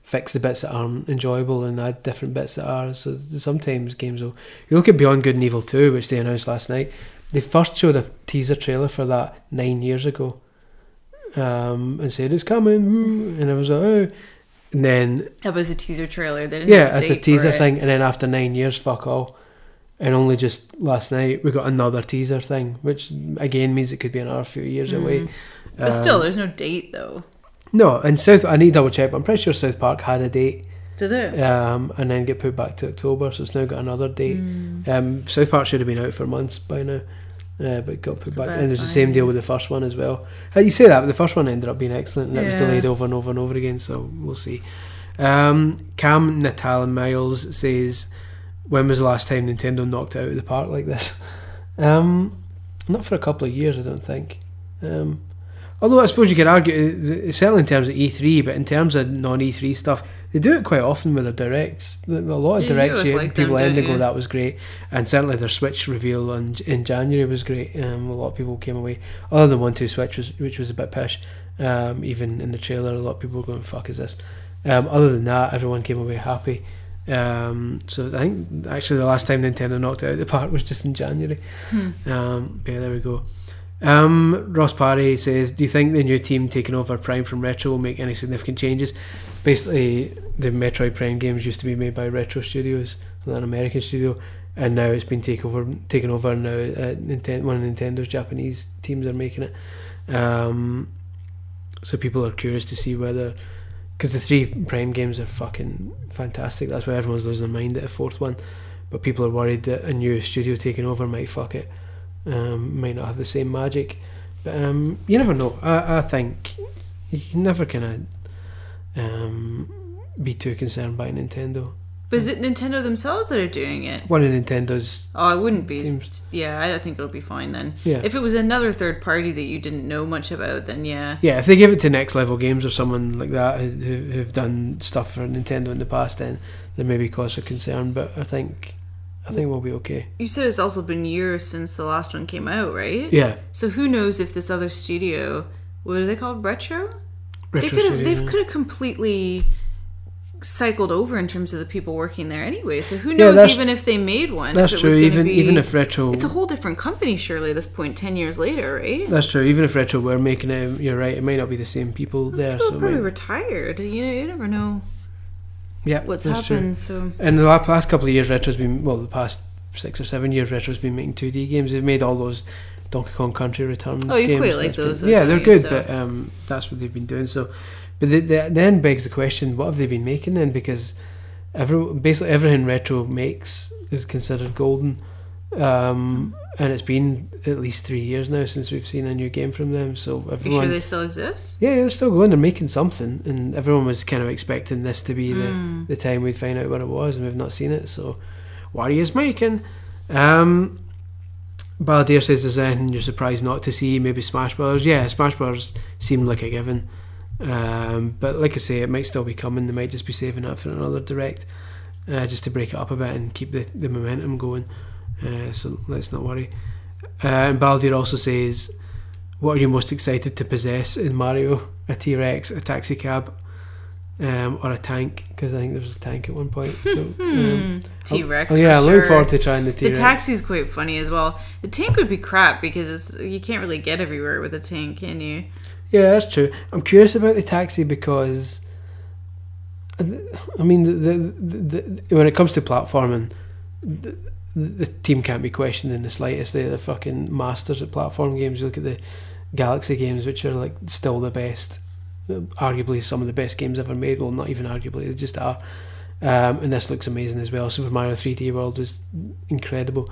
fix the bits that aren't enjoyable and add different bits that are. So sometimes games will. You look at Beyond Good and Evil 2, which they announced last night. They first showed a teaser trailer for that nine years ago, um, and said it's coming, woo," and I was like, oh. And then That was a teaser trailer. They didn't yeah, it's a teaser it. thing, and then after nine years, fuck all. And only just last night we got another teaser thing, which again means it could be another few years away. Mm. But still, Um, there's no date though. No. And South, I need to double check, but I'm pretty sure South Park had a date, Did it? um, and then get put back to October, so it's now got another date. Mm. Um, South Park should have been out for months by now, uh, but got put It's back. And it's the same deal with the first one as well. Uh, you say that, but the first one ended up being excellent, and it was delayed over and over and over again. So we'll see. Um, Cam Natal and Miles says, "When was the last time Nintendo knocked it out of the park like this?" um, not for a couple of years, I don't think. Um, although I suppose you could argue, uh, certainly in terms of E3, but in terms of non E3 stuff, they do it quite often with their directs. A lot of Yeah, you directs, always you- like people end don't and go, "That was great," and certainly their Switch reveal on, in January was great. Um, a lot of people came away, other than one two Switch, was, which was a bit pish. Um, even in the trailer, a lot of people were going, "Fuck, is this?" Um, other than that, everyone came away happy. Um, so I think actually the last time Nintendo knocked it out of the park was just in January. Hmm. Um, but yeah, there we go. Um, Ross Parry says, "Do you think the new team taking over Prime from Retro will make any significant changes?" Basically, the Metroid Prime games used to be made by Retro Studios, an American studio, and now it's been taken over. Taken over now. Uh, Ninten- one of Nintendo's Japanese teams are making it. Um, so people are curious to see whether, because the three Prime games are fucking fantastic. That's why everyone's losing their mind at a fourth one. But people are worried that a new studio taking over might fuck it um, might not have the same magic. But um, you never know. I, I think you can never kind of um, be too concerned by Nintendo. But is it Nintendo themselves that are doing it? One of Nintendo's, Oh, I wouldn't be. Seems- Yeah, I don't think it'll be fine then. yeah, If it was another third party that you didn't know much about, then yeah. yeah. If they give it to Next Level Games or someone like that who, who- who've done stuff for Nintendo in the past, then there may be cause for concern. But I think, I think we'll be okay. You said it's also been years since the last one came out, right? Yeah, So who knows if this other studio, what are they called, Retro? Retro they could have, they could have completely cycled over in terms of the people working there anyway. So who knows that's- even if they made one? That's true. was Even be, even if retro, it's a whole different company, surely at this point, ten years later, right? that's true. Even if retro were making it, you're right. It might not be the same people there. People So probably might- retired. You know, you never know yeah, what's that's true. happened. So In the past couple of years, retro's been well. The past six or seven years, retro's been making two D games. They've made all those Donkey Kong Country Returns. Oh, you games. quite like been- those, yeah, they're you? good, So- but um, that's what they've been doing. So, but the, the, then begs the question: What have they been making then? Because every basically everything retro makes is considered golden, um, and it's been at least three years now since we've seen a new game from them. So you sure they still exist? yeah, they're still going. They're making something, and everyone was kind of expecting this to be Hmm. the, the time we'd find out what it was, and we've not seen it. So, what are you making? Um, Balladeer says, "Is anything you're surprised not to see? Maybe Smash Brothers. Yeah, Smash Brothers seemed like a given, um, but like I say, it might still be coming. They might just be saving that for another direct, uh, just to break it up a bit and keep the, the momentum going. Uh, so let's not worry." Uh, and Balladeer also says, "What are you most excited to possess in Mario? A T Rex, a taxi cab, um, or a tank? Because I think there was a tank at one point. So, um, T Rex. oh yeah, for I'm looking forward to trying the T Rex. The Rex. taxi's quite funny as well. The tank would be crap because it's, you can't really get everywhere with a tank, can you? Yeah, that's true. I'm curious about the taxi because, I mean, the, the, the, when it comes to platforming, the, team can't be questioned in the slightest. They're the fucking masters at platform games. You look at the Galaxy games, which are like still the best, arguably some of the best games ever made. Well, not even arguably, they just are. Um, and this looks amazing as well. Super Mario 3D World was incredible.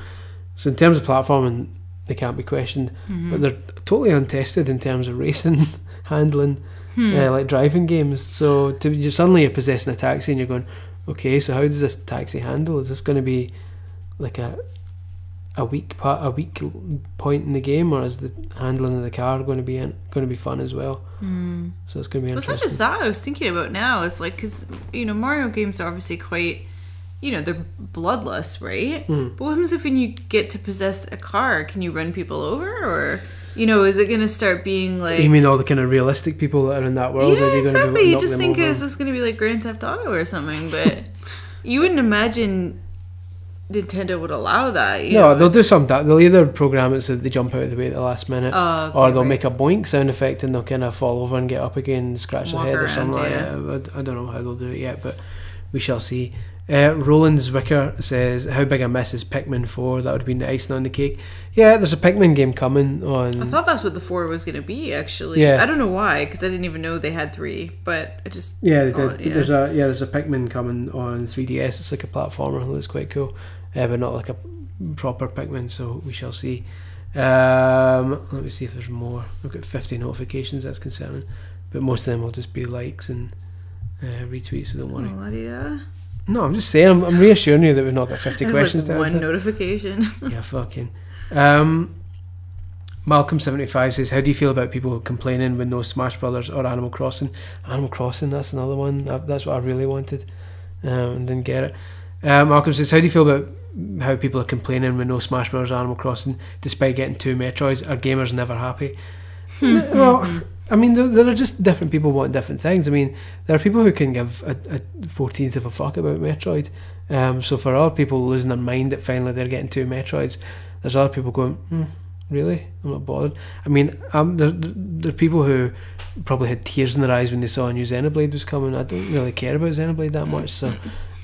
So in terms of platforming, they can't be questioned, but they're totally untested in terms of racing, handling, uh, like driving games. So to, you suddenly you're possessing a taxi and you're going, okay, so how does this taxi handle? Is this going to be like a a weak part, a weak point in the game, or is the handling of the car going to be in, going to be fun as well? Mm. So it's going to be Well, it's not just that. I was thinking about now. It's like because you know Mario games are obviously quite, you know, they're bloodless, right? Hmm. But what happens if when you get to possess a car, can you run people over, or you know, is it going to start being like? you mean all the kind of realistic people that are in that world? are yeah, you exactly. You just think over? is this going to be like Grand Theft Auto or something, but you wouldn't imagine Nintendo would allow that. You No, know? they'll do some that. They'll either program it so that they jump out of the way at the last minute, Oh, okay, or they'll right. make a boink sound effect and they'll kind of fall over and get up again, and scratch their Walk head or something yeah. like. I, I don't know how they'll do it yet, but we shall see. Uh, Roland Zwicker says, "How big a mess is Pikmin 4? That would have been the icing on the cake." Yeah, there's a Pikmin game coming on. I thought that's what the four was going to be. Actually, Yeah. I don't know why because I didn't even know they had three. But I just Yeah, they thought, did. There's a yeah, there's a Pikmin coming on 3DS. It's like a platformer. It looks quite cool, uh, but not like a proper Pikmin. So we shall see. Um, let me see if there's more. I've got 50 notifications. That's concerning, but most of them will just be likes and uh, retweets. So don't worry. La-di-da. No, I'm just saying. I'm, I'm reassuring you that we've not got 50 questions like one answer. notification. yeah, fucking. Um, Malcolm75 says, How do you feel about people complaining with no Smash Brothers or Animal Crossing? Animal Crossing, that's another one. That- That's what I really wanted um, and didn't get it. Malcolm says, How do you feel about how people are complaining with no Smash Bros. or Animal Crossing despite getting two Metroids? Are gamers never happy? well, I mean, there, there are just different people want different things. I mean, there are people who can give a, a 14th of a fuck about Metroid. Um, so for other people losing their mind that finally they're getting two Metroids, there's other people going, mm, really? I'm not bothered. I mean, um, there, there are people who probably had tears in their eyes when they saw a new Xenoblade was coming. I don't really care about Xenoblade that much, so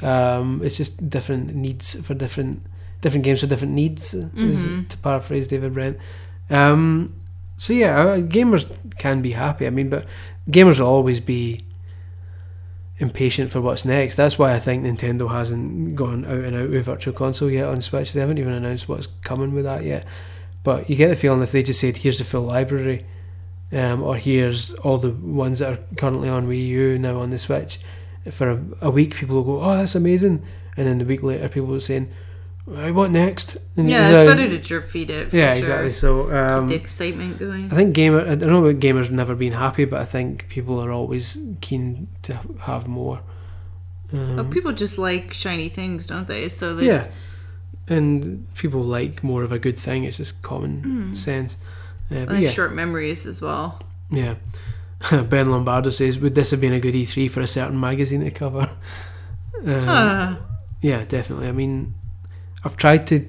um, it's just different needs for different different games for different needs, is, to paraphrase David Brent. Um, so yeah, uh, gamers can be happy. I mean, but gamers will always be impatient for what's next. That's why I think Nintendo hasn't gone out and out with Virtual Console yet on Switch. They haven't even announced what's coming with that yet. But you get the feeling if they just said, "Here's the full library," um, or "Here's all the ones that are currently on Wii U now on the Switch," for a, a week, people will go, "Oh, that's amazing," and then the week later, people will saying, "Right, "What next?" And yeah, it's better to drip feed it. For yeah, sure. exactly. So Keep um, the excitement going. I think gamer. I don't know about gamers never being happy, but I think people are always keen to have more. Um, But people just like shiny things, don't they? So they, yeah, and people like more of a good thing. It's just common sense. Uh, and but yeah, short memories as well. yeah. Ben Lombardo says, "Would this have been a good E3 for a certain magazine to cover?" Um, Huh. Yeah, definitely. I mean, I've tried to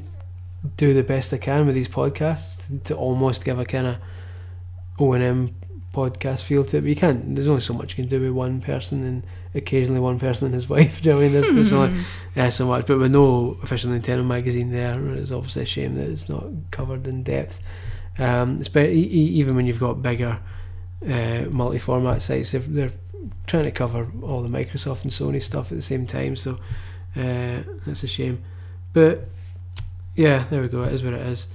do the best I can with these podcasts to almost give a kind of ONM podcast feel to it. But you can't. There's only so much you can do with one person and occasionally one person and his wife. Do you know what I mean? There's, there's only yeah, so much. But with no official Nintendo magazine there, it's obviously a shame that it's not covered in depth. Um, espe- e- e- even when you've got bigger uh, multi-format sites, they're, they're trying to cover all the Microsoft and Sony stuff at the same time. So uh, that's a shame. But yeah, there we go. It is what it is.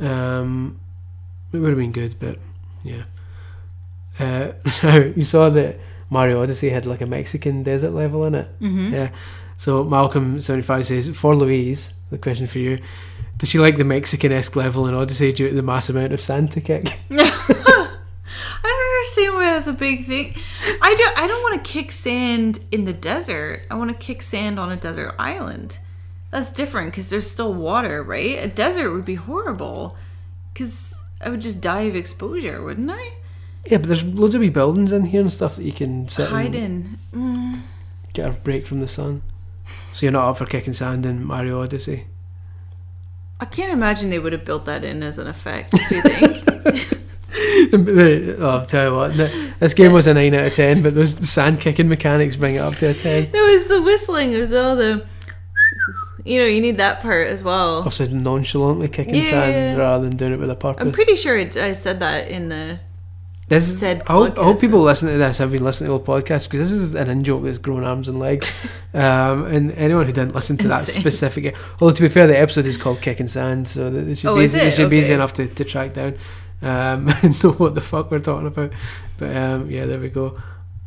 Um, it would have been good, but yeah. Uh, you saw that Mario Odyssey had like a Mexican desert level in it. Mm-hmm. Yeah. So Malcolm seventy five says for Louise, the question for you: Does she like the Mexican esque level in Odyssey due to the mass amount of sand to kick? Understand why that's a big thing. I don't. I don't want to kick sand in the desert. I want to kick sand on a desert island. That's different because there's still water, right? A desert would be horrible because I would just die of exposure, wouldn't I? yeah, but there's loads of wee buildings in here and stuff that you can sit Hide in. Mm. get a break from the sun. So you're not up for kicking sand in Mario Odyssey. I can't imagine they would have built that in as an effect. Do you think? The- the- oh, I'll tell you what, the- this game was a nine out of ten, but those sand kicking mechanics bring it up to a ten. no, it's the whistling. It was all the. You know, you need that part as well. Also nonchalantly kicking Yeah. sand rather than doing it with a purpose. I'm pretty sure it, I said that in the. This said I hope, I hope people listening to this have been listening to the podcast because this is an in joke that's grown arms and legs. um, and anyone who didn't listen to that Insane. specific, although to be fair, the episode is called "Kicking Sand," so it should Oh, be is easy, it? should be easy enough to, to track down um, and know what the fuck we're talking about. But um, yeah, there we go.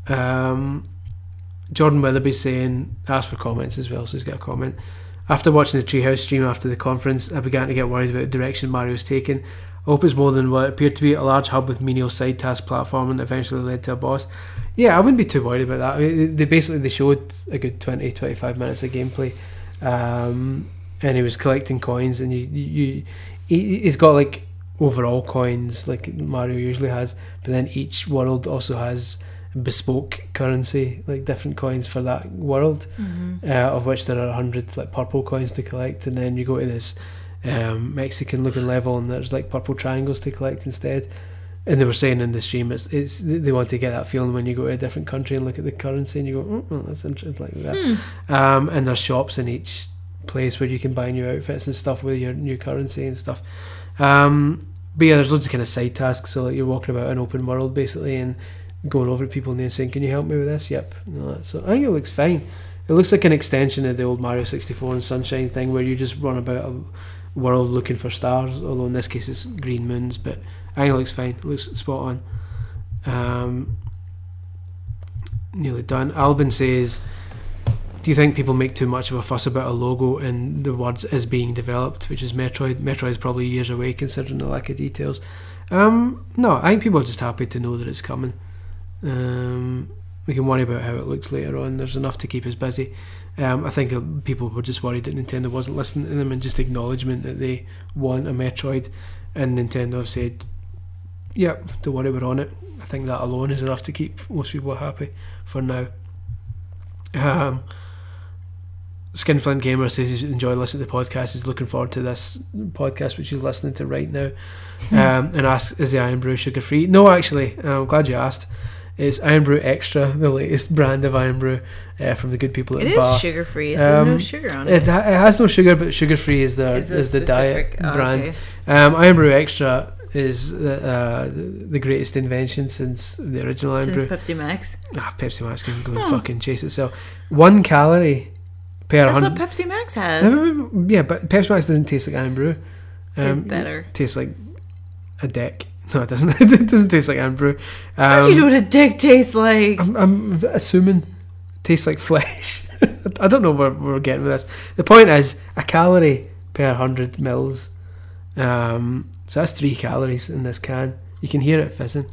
Um, Jordan Willoughby saying, asked for comments as well, so he's got a comment. After watching the Treehouse stream after the conference, I began to get worried about the direction Mario's taken. I hope it's more than what appeared to be a large hub with menial side task platforming that eventually led to a boss. Yeah, I wouldn't be too worried about that. I mean, they basically they showed a good 20, 25 minutes of gameplay, um, and he was collecting coins, and you, you, he, he's got like overall coins like Mario usually has, but then each world also has bespoke currency, like different coins for that world, uh, of which there are a hundred like purple coins to collect, and then you go to this um, Mexican looking level, and there's like purple triangles to collect instead. And they were saying in the stream, it's it's they want to get that feeling when you go to a different country and look at the currency, and you go, oh, that's interesting, like that. Um, and there's shops in each place where you can buy new outfits and stuff with your new currency and stuff. Um, but yeah, there's loads of kind of side tasks. So like you're walking about an open world basically and going over to people and saying, "Can you help me with this?" Yep. So I think it looks fine. It looks like an extension of the old Mario 64 and Sunshine thing, where you just run about a world looking for stars. Although in this case it's green moons, but I think it looks fine. It looks spot on. Um, nearly done. Albin says, "Do you think people make too much of a fuss about a logo and the words is being developed, which is Metroid? Metroid is probably years away considering the lack of details." Um, no, I think people are just happy to know that it's coming. Um, we can worry about how it looks later on. There's enough to keep us busy. Um, I think uh, people were just worried that Nintendo wasn't listening to them and just acknowledgement that they want a Metroid, and Nintendo have said, "Yep, don't worry, we're on it." I think that alone is enough to keep most people happy for now. Um, Skinflint Gamer says he's enjoyed listening to the podcast. He's looking forward to this podcast, which he's listening to right now. Um, and asks, "Is the Irn-Bru sugar free?" No, actually, I'm glad you asked. It's Irn-Bru Extra, the latest brand of Irn-Bru uh, from the good people at It Bar. is sugar free. It says no Um, sugar on It, it. ha- it has no sugar, but sugar free is the Is is, the diet oh, brand. okay. Um, Irn-Bru Extra is uh, the greatest invention since the original Iron Since Brew. Pepsi Max. ah, Pepsi Max can go and Hmm. fucking chase itself. One calorie per That's what. Pepsi Max has. yeah, but Pepsi Max doesn't taste like Irn-Bru. Tastes better. Tastes like a dick. No, it doesn't. it doesn't taste like Irn-Bru. How do Um, you know what a dick tastes like? I'm, I'm assuming tastes like flesh. I don't know where we're getting with this. The point is a calorie per hundred mils. Um, so that's three calories in this can. You can hear it fizzing.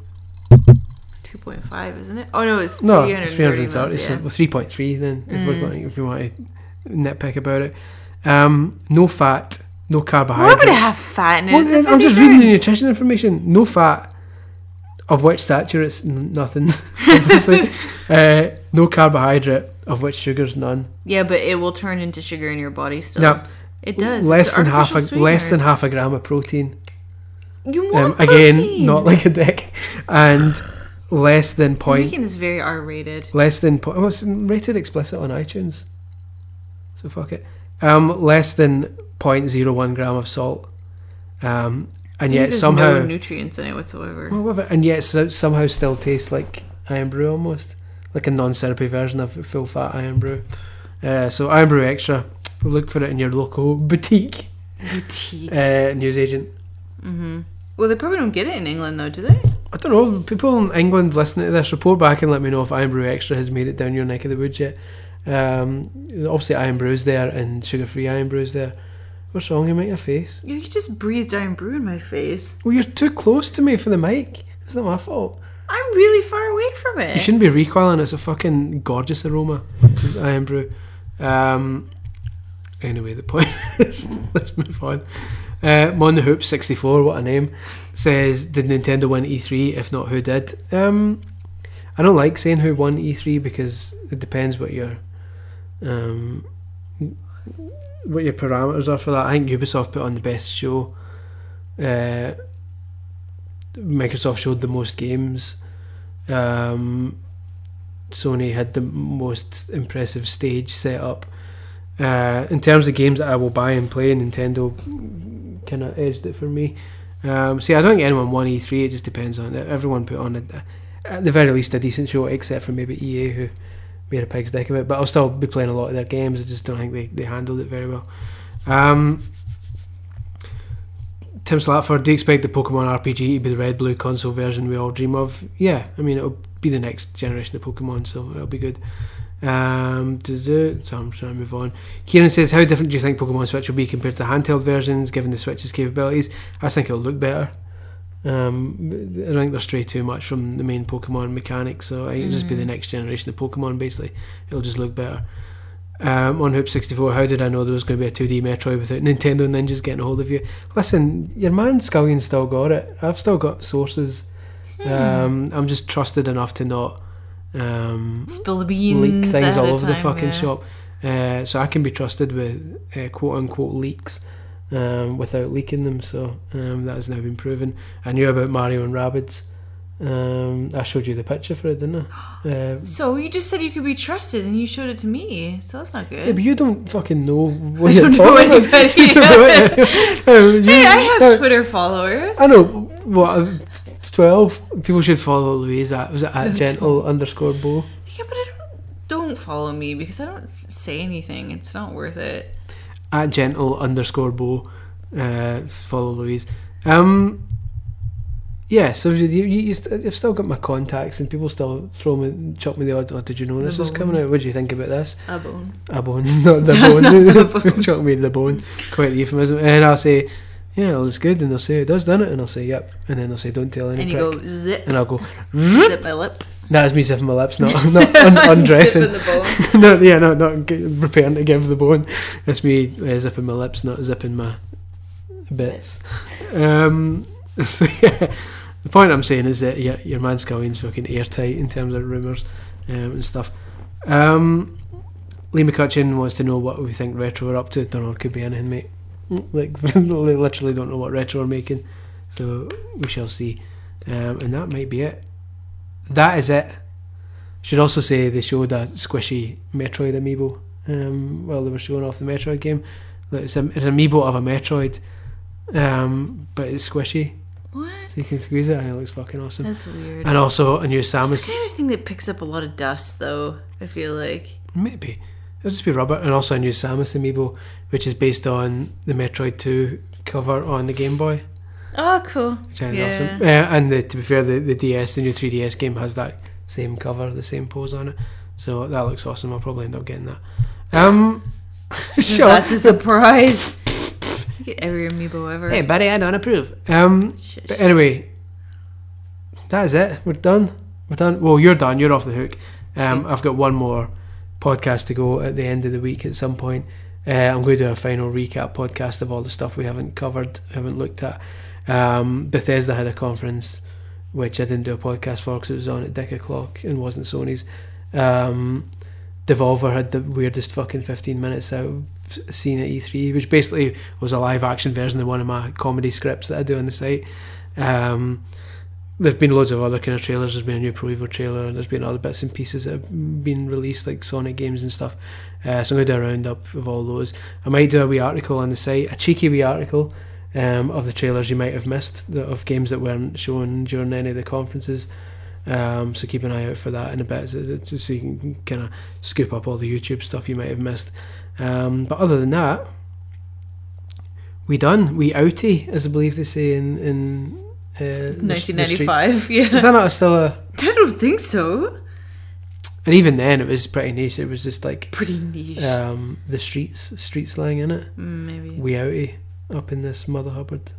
2.5, isn't it? Oh no, it's No, 330 it's 330. mils, So yeah. well, three point three then. If Mm. we're going, if you want to nitpick about it, um, no fat, no Why carbohydrates. would it have fat in it? Well, I'm just reading the nutrition information. No fat, of which saturate's n- nothing, obviously. uh, no carbohydrate, of which sugar's none. Yeah, but it will turn into sugar in your body still. Now, it does. less It's than half a artificial less than half a gram of protein. You Um, want again, protein. not like a dick, and less than point. You're making this very R-rated. less than point. oh, it's rated explicit on iTunes. So fuck it. Um, less than 0.01 gram of salt. Um, and yet somehow, no nutrients in it whatsoever. well, and yet so, somehow still tastes like Irn-Bru almost, like a non-syrupy version of full fat Irn-Bru. Uh, so Irn-Bru extra. Look for it in your local boutique Boutique. uh, newsagent. Well, they probably don't get it in England though, do they? I don't know. People in England listening to this, report back and let me know if Irn-Bru Extra has made it down your neck of the woods yet. Um, obviously, Irn-Bru's there and sugar free Irn-Bru's there. What's wrong? You make your face. You just breathed Irn-Bru in my face. Well, you're too close to me for the mic. It's not my fault. I'm really far away from it. You shouldn't be recoiling. It's a fucking gorgeous aroma. Irn-Bru. Um, anyway, the point is, let's move on. Uh, Mon the Hoop 64, what a name, says, Did Nintendo win E3? If not, who did? Um, I don't like saying who won E3 because it depends what your um, what your parameters are for that. I think Ubisoft put on the best show. Uh, Microsoft showed the most games. Um, Sony had the most impressive stage set up. Uh, in terms of games that I will buy and play, Nintendo kind of edged it for me. Um, see, I don't think anyone won E3. It just depends on it. Everyone put on a, at the very least a decent show, except for maybe EA who made a pig's dick of it. But I'll still be playing a lot of their games. I just don't think they, they handled it very well. Um, Tim Slatford, do you expect the Pokemon RPG to be the red blue console version we all dream of? Yeah, I mean it'll be the next generation of Pokemon, so it'll be good. Um, so I'm trying to move on. Kieran says, "How different do you think Pokemon Switch will be compared to handheld versions, given the Switch's capabilities?" I think it'll look better. Um, I don't think they're stray too much from the main Pokemon mechanics, so I think it'll just be the next generation of Pokemon. Basically, it'll just look better. Um, on Hoop 64, how did I know there was going to be a 2D Metroid without Nintendo Ninjas getting a hold of you? Listen, your man Scullion's still got it. I've still got sources. Um, I'm just trusted enough to not um, Spill the beans. leak things all over the fucking yeah. shop. Uh, so I can be trusted with uh, quote unquote leaks um, without leaking them. So um, that has now been proven. I knew about Mario and Rabbids. Um, I showed you the picture for it, didn't I? Uh, So you just said you could be trusted, and you showed it to me. So that's not good. yeah, but you don't fucking know what I you're don't know talking about. anybody. You don't know it. You- hey, I have uh, Twitter followers. I know. What? uh, Twelve people should follow Louise at was it at gentle underscore bow. Yeah, but I don't don't follow me because I don't say anything. It's not worth it. At gentle underscore bow. Uh, follow Louise. Um, yeah, so you, you, you st- you've still got my contacts, and people still throw me, chuck me the odd. Oh, did you know this was bone. coming out? What do you think about this? A bone. A bone, not the bone. Not the bone. chuck me the bone. Quite the euphemism. And I'll say, yeah, it looks good, and they'll say it does, doesn't it? And I'll say, yep. And then they'll say, don't tell any And you prick. go zip, and I'll go, zip my lip, that is me zipping my lips, not not un- undressing. zipping the bone. no, yeah, no, not g- preparing to give the bone. It's me uh, zipping my lips, not zipping my bits. Um, so yeah, the point I'm saying is that your your man Scullion's fucking airtight in terms of rumours um, and stuff. Um, Lee McCutcheon wants to know what we think retro are up to. Don't know, it could be anything, mate. Like literally don't know what retro are making, so we shall see. Um, and that might be it. That is it. Should also say they showed a squishy Metroid amiibo um, while they were showing off the Metroid game. It's, a, it's an amiibo of a Metroid, um, but it's squishy, What? so you can squeeze it, and it looks fucking awesome. That's weird. And also a new It's Samus, the kind of thing that picks up a lot of dust, though. I feel like. maybe it'll just be rubber, and also a new Samus amiibo, which is based on the Metroid Two cover on the Game Boy, Oh, cool. which I Yeah. awesome. Uh, and the, to be fair, the, the DS, the new 3DS game has that same cover, the same pose on it, so that looks awesome. I'll probably end up getting that. Um, shut up. That's a surprise. You get every amiibo ever. Hey, buddy, I don't approve. Um, Shush. but anyway, that is it. We're done. We're done. Well, you're done. You're off the hook. Um, I've got one more podcast to go at the end of the week at some point. Uh, I'm going to do a final recap podcast of all the stuff we haven't covered, haven't looked at. Um, Bethesda had a conference which I didn't do a podcast for because it was on at Dick O'Clock and wasn't Sony's. Um, Devolver had the weirdest fucking 15 minutes I've seen at E3, which basically was a live action version of one of my comedy scripts that I do on the site. Um, there've been loads of other kind of trailers. There's been a new Pro Evo trailer, and there's been other bits and pieces that have been released, like Sonic games and stuff. Uh, so I'm going to do a roundup of all those. I might do a wee article on the site, a cheeky wee article um, of the trailers you might have missed, the, of games that weren't shown during any of the conferences. Um, so keep an eye out for that in a bit, so, so you can kind of scoop up all the YouTube stuff you might have missed. Um, but other than that, we done. We outie, as I believe they say in in uh, the- the 1995. Yeah. Is that not still a? I don't think so. And even then, it was pretty niche. It was just like Pretty niche. um, the streets, street slang in it. Mm, maybe. We outie up in this Mother Hubbard.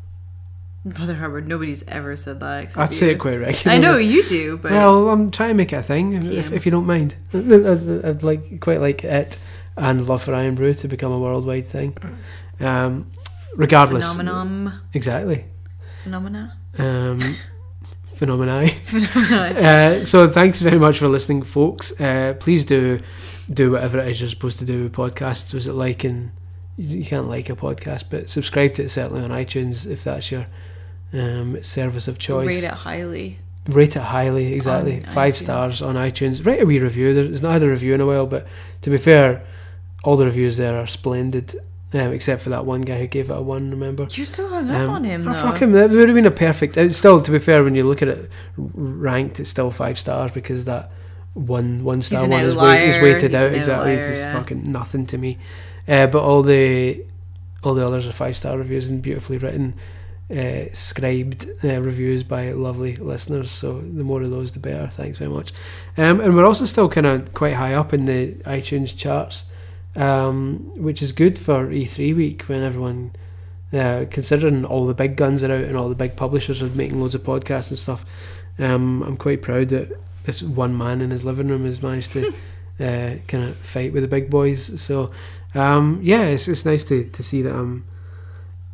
Mother Hubbard. Nobody's ever said that. Except I'd say it quite regularly. I know you do, but Well, I'm trying to make it a thing, if, if, you don't mind. I'd, like quite like it and love for Irn-Bru to become a worldwide thing. Um, regardless, phenomenon. exactly. Phenomena. Um, phenomena. Phenomena. Uh, so thanks very much for listening, folks. Uh, please do do whatever it is you're supposed to do with podcasts. Was it liking? You can't like a podcast, but subscribe to it certainly on iTunes if that's your um, service of choice. Rate it highly. Rate it highly, exactly. On Five iTunes. stars on iTunes. Write a wee review. There's not had a review in a while, but to be fair, all the reviews there are splendid, um, except for that one guy who gave it a one. Remember? You're so hung up Um, on him, oh, fuck him. That would have been a perfect. It's still, to be fair, when you look at it ranked, it's still five stars because that one one star one is, weighted He's out. Exactly, it's just yeah. fucking nothing to me. Uh, but all the all the others are five star reviews and beautifully written, uh, scribed uh, reviews by lovely listeners. So the more of those, the better. Thanks very much. Um, and we're also still kind of quite high up in the iTunes charts, um, which is good for E3 week when everyone uh, considering all the big guns are out and all the big publishers are making loads of podcasts and stuff, um, I'm quite proud that this one man in his living room has managed to uh, kind of fight with the big boys. So, um, yeah, it's, it's nice to, to see that I'm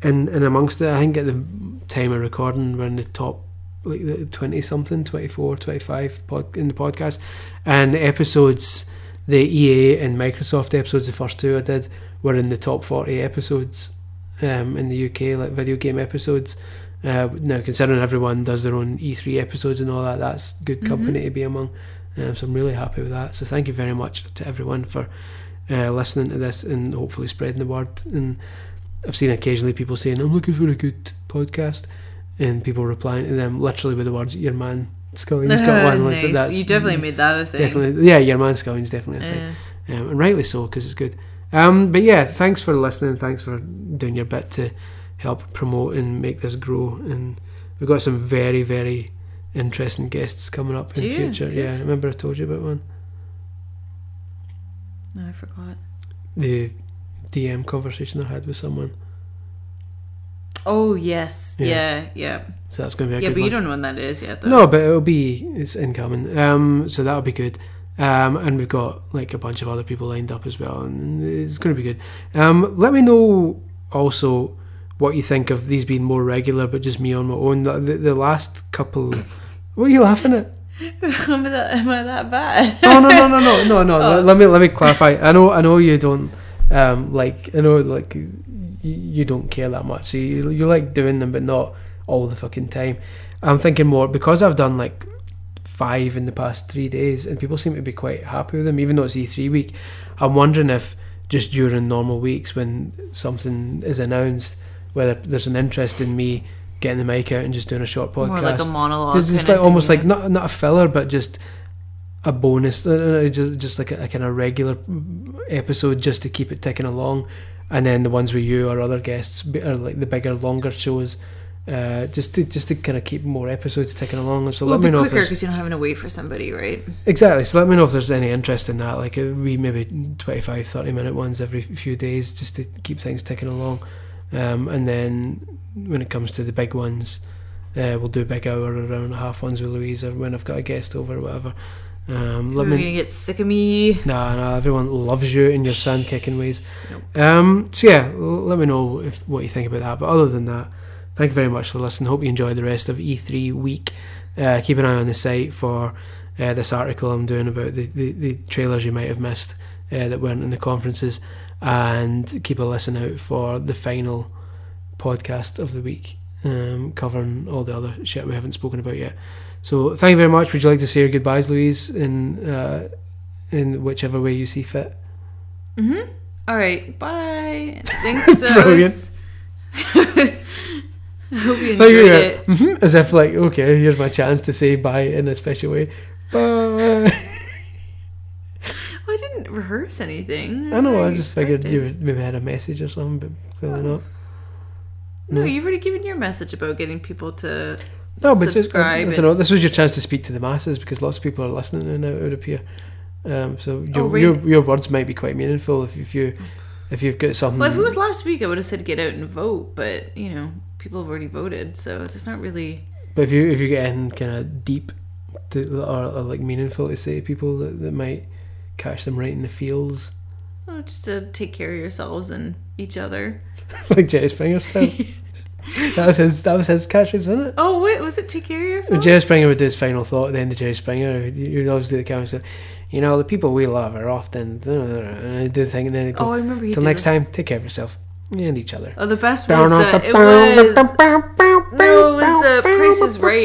in, in amongst it. I think at the time of recording, we're in the top like the 20 something, 24, 25 pod, in the podcast. And the episodes, the EA and Microsoft episodes, the first two I did, were in the top 40 episodes um, in the UK, like video game episodes. Uh, now, considering everyone does their own E3 episodes and all that, that's good company to be among. Um, so I'm really happy with that. So thank you very much to everyone for uh, listening to this and hopefully spreading the word. And I've seen occasionally people saying, I'm looking for a good podcast. And people replying to them literally with the words, Your man Scullion's got one. Nice. that's You definitely made that a thing. Definitely. Yeah, Your man Scullion's definitely a thing um, and rightly so because it's good. Um, but yeah, thanks for listening. Thanks for doing your bit to help promote and make this grow. And we've got some very, very interesting guests coming up in the future. Yeah, Good. remember I told you about one? No, I forgot. The DM conversation I had with someone. Oh yes, Yeah. yeah, yeah, So that's going to be a yeah. good but you one. don't know when that is yet, though. No, but it'll be it's incoming. Um, so that'll be good. Um, and we've got like a bunch of other people lined up as well, and it's going to be good. Um, let me know also what you think of these being more regular, but just me on my own. The, the, the last couple. What are you laughing at? am, I that, am I that bad? No, no, no, no, no, no, no. Oh. Let, let me let me clarify. I know, I know you don't um, like. I know like you, you don't care that much. So you you like doing them, but not all the fucking time. I'm thinking more because I've done like five in the past three days, and people seem to be quite happy with them, even though it's E3 week. I'm wondering if just during normal weeks when something is announced, whether there's an interest in me getting the mic out and just doing a short podcast. More like a monologue. Just, just like almost like not not a filler, but just a bonus, uh, uh, just just like a, a kind of regular episode, just to keep it ticking along. And then the ones with you or other guests are like the bigger, longer shows, uh, just to just to kind of keep more episodes ticking along. So Well, let me know quicker because you're not having to wait for somebody, right? exactly. So let me know if there's any interest in that. Like uh, we maybe 25, 30 minute ones every few days, just to keep things ticking along. Um, and then when it comes to the big ones, uh, we'll do a big hour or hour and a half ones with Louise, or when I've got a guest over or whatever. Um, let You're me gonna get sick of me. Nah, nah, everyone loves you in your sand kicking ways. Um, so yeah, l- let me know if what you think about that. But other than that, thank you very much for listening. Hope you enjoy the rest of E3 week. Uh, keep an eye on the site for uh, this article I'm doing about the, the, the trailers you might have missed uh, that weren't in the conferences, and keep a listen out for the final podcast of the week, um, covering all the other shit we haven't spoken about yet. So thank you very much. Would you like to say your goodbyes, Louise, in uh, in whichever way you see fit? Mm-hmm. All right. Bye. Thanks. Brilliant. I hope you Like, enjoyed yeah, it. mhm, As if like, okay, here's my chance to say bye in a special way. Bye. I didn't rehearse anything. I know. I already just figured you maybe had a message or something, but clearly not. No, you've already given your message about getting people to. No, but just, I, Subscribe don't know. This was your chance to speak to the masses because lots of people are listening now. It would appear. Um, so your, Oh, right. your your words might be quite meaningful if, if you if you've got something. Well, if it was last week, I would have said get out and vote, but you know, people have already voted, so there's not really. But if you if you get in kind of deep, to, or, or like meaningful to say to people that, that might catch them right in the feels, Oh, just to take care of yourselves and each other. like Jerry Springer style. that was his that was his catchphrase, wasn't it? Oh, wait, was it take care of yourself? Jerry Springer would do his final thought at the end of Jerry Springer, you'd always do the camera. You know, the people we love are often and he'd do the thing, and then he'd Oh, I remember he "Till did next time, take care of yourself and each other." Oh, the best was uh, it was no, it was uh, Price is Right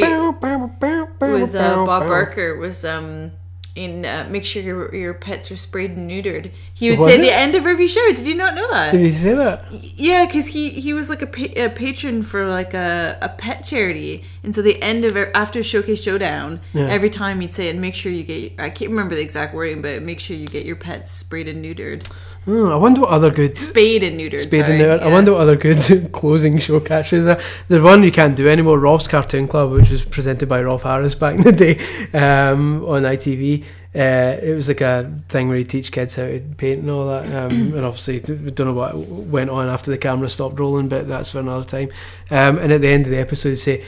with uh, Bob Barker was um in uh, make sure your your pets are sprayed and neutered. He would Was say at it? the end of every show. Did you not know that? Did he say that? Yeah, because he he was like a, pa- a patron for like a, a pet charity, and so the end of it, after Showcase Showdown, Yeah. every time he'd say, "And make sure you get." I can't remember the exact wording, but make sure you get your pets sprayed and neutered, Oh, I wonder what other good spayed and neutered. spade sorry. in there. I wonder what other good closing show catches are. There's one you can't do anymore. Rolf's Cartoon Club, which was presented by Rolf Harris back in the day um, on ITV. Uh, it was like a thing where you teach kids how to paint and all that. Um, and obviously, we don't know what went on after the camera stopped rolling, but that's for another time. Um, and at the end of the episode, say,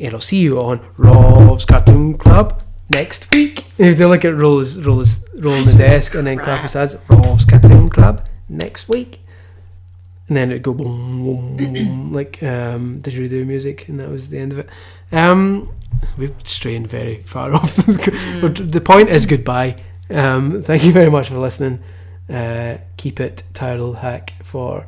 and I'll see you on Rolf's Cartoon Club next week. And they look at Rolls, Rolls, rolling the desk, and then clap his hands, Rolf's Cartoon Club next week and then it'd go boom, boom, boom, like um, didgeridoo music, and that was the end of it. Um, we've strayed very far off. But the point is goodbye. Um, thank you very much for listening. Uh, keep it Tired Old Hack for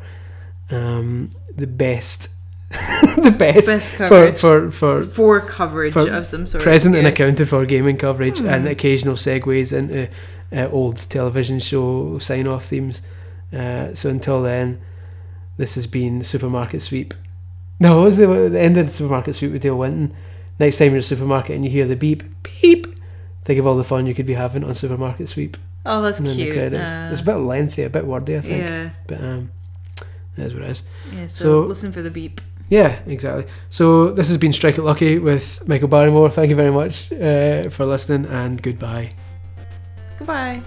um, the best, the best, Best for, coverage. for for for coverage For of some sort. present and accounted for gaming coverage and occasional segues into uh, old television show sign off themes. Uh, so until then, this has been Supermarket Sweep. No, what was the, the end of the Supermarket Sweep with Dale Winton? Next time you're in a supermarket and you hear the beep, beep, think of all the fun you could be having on Supermarket Sweep. Oh, that's cute. Uh, it's a bit lengthy, a bit wordy, I think. yeah, But um, that's what it is. yeah. So, So- listen for the beep. Yeah, exactly. So this has been Strike It Lucky with Michael Barrymore. Thank you very much uh, for listening and goodbye. Goodbye.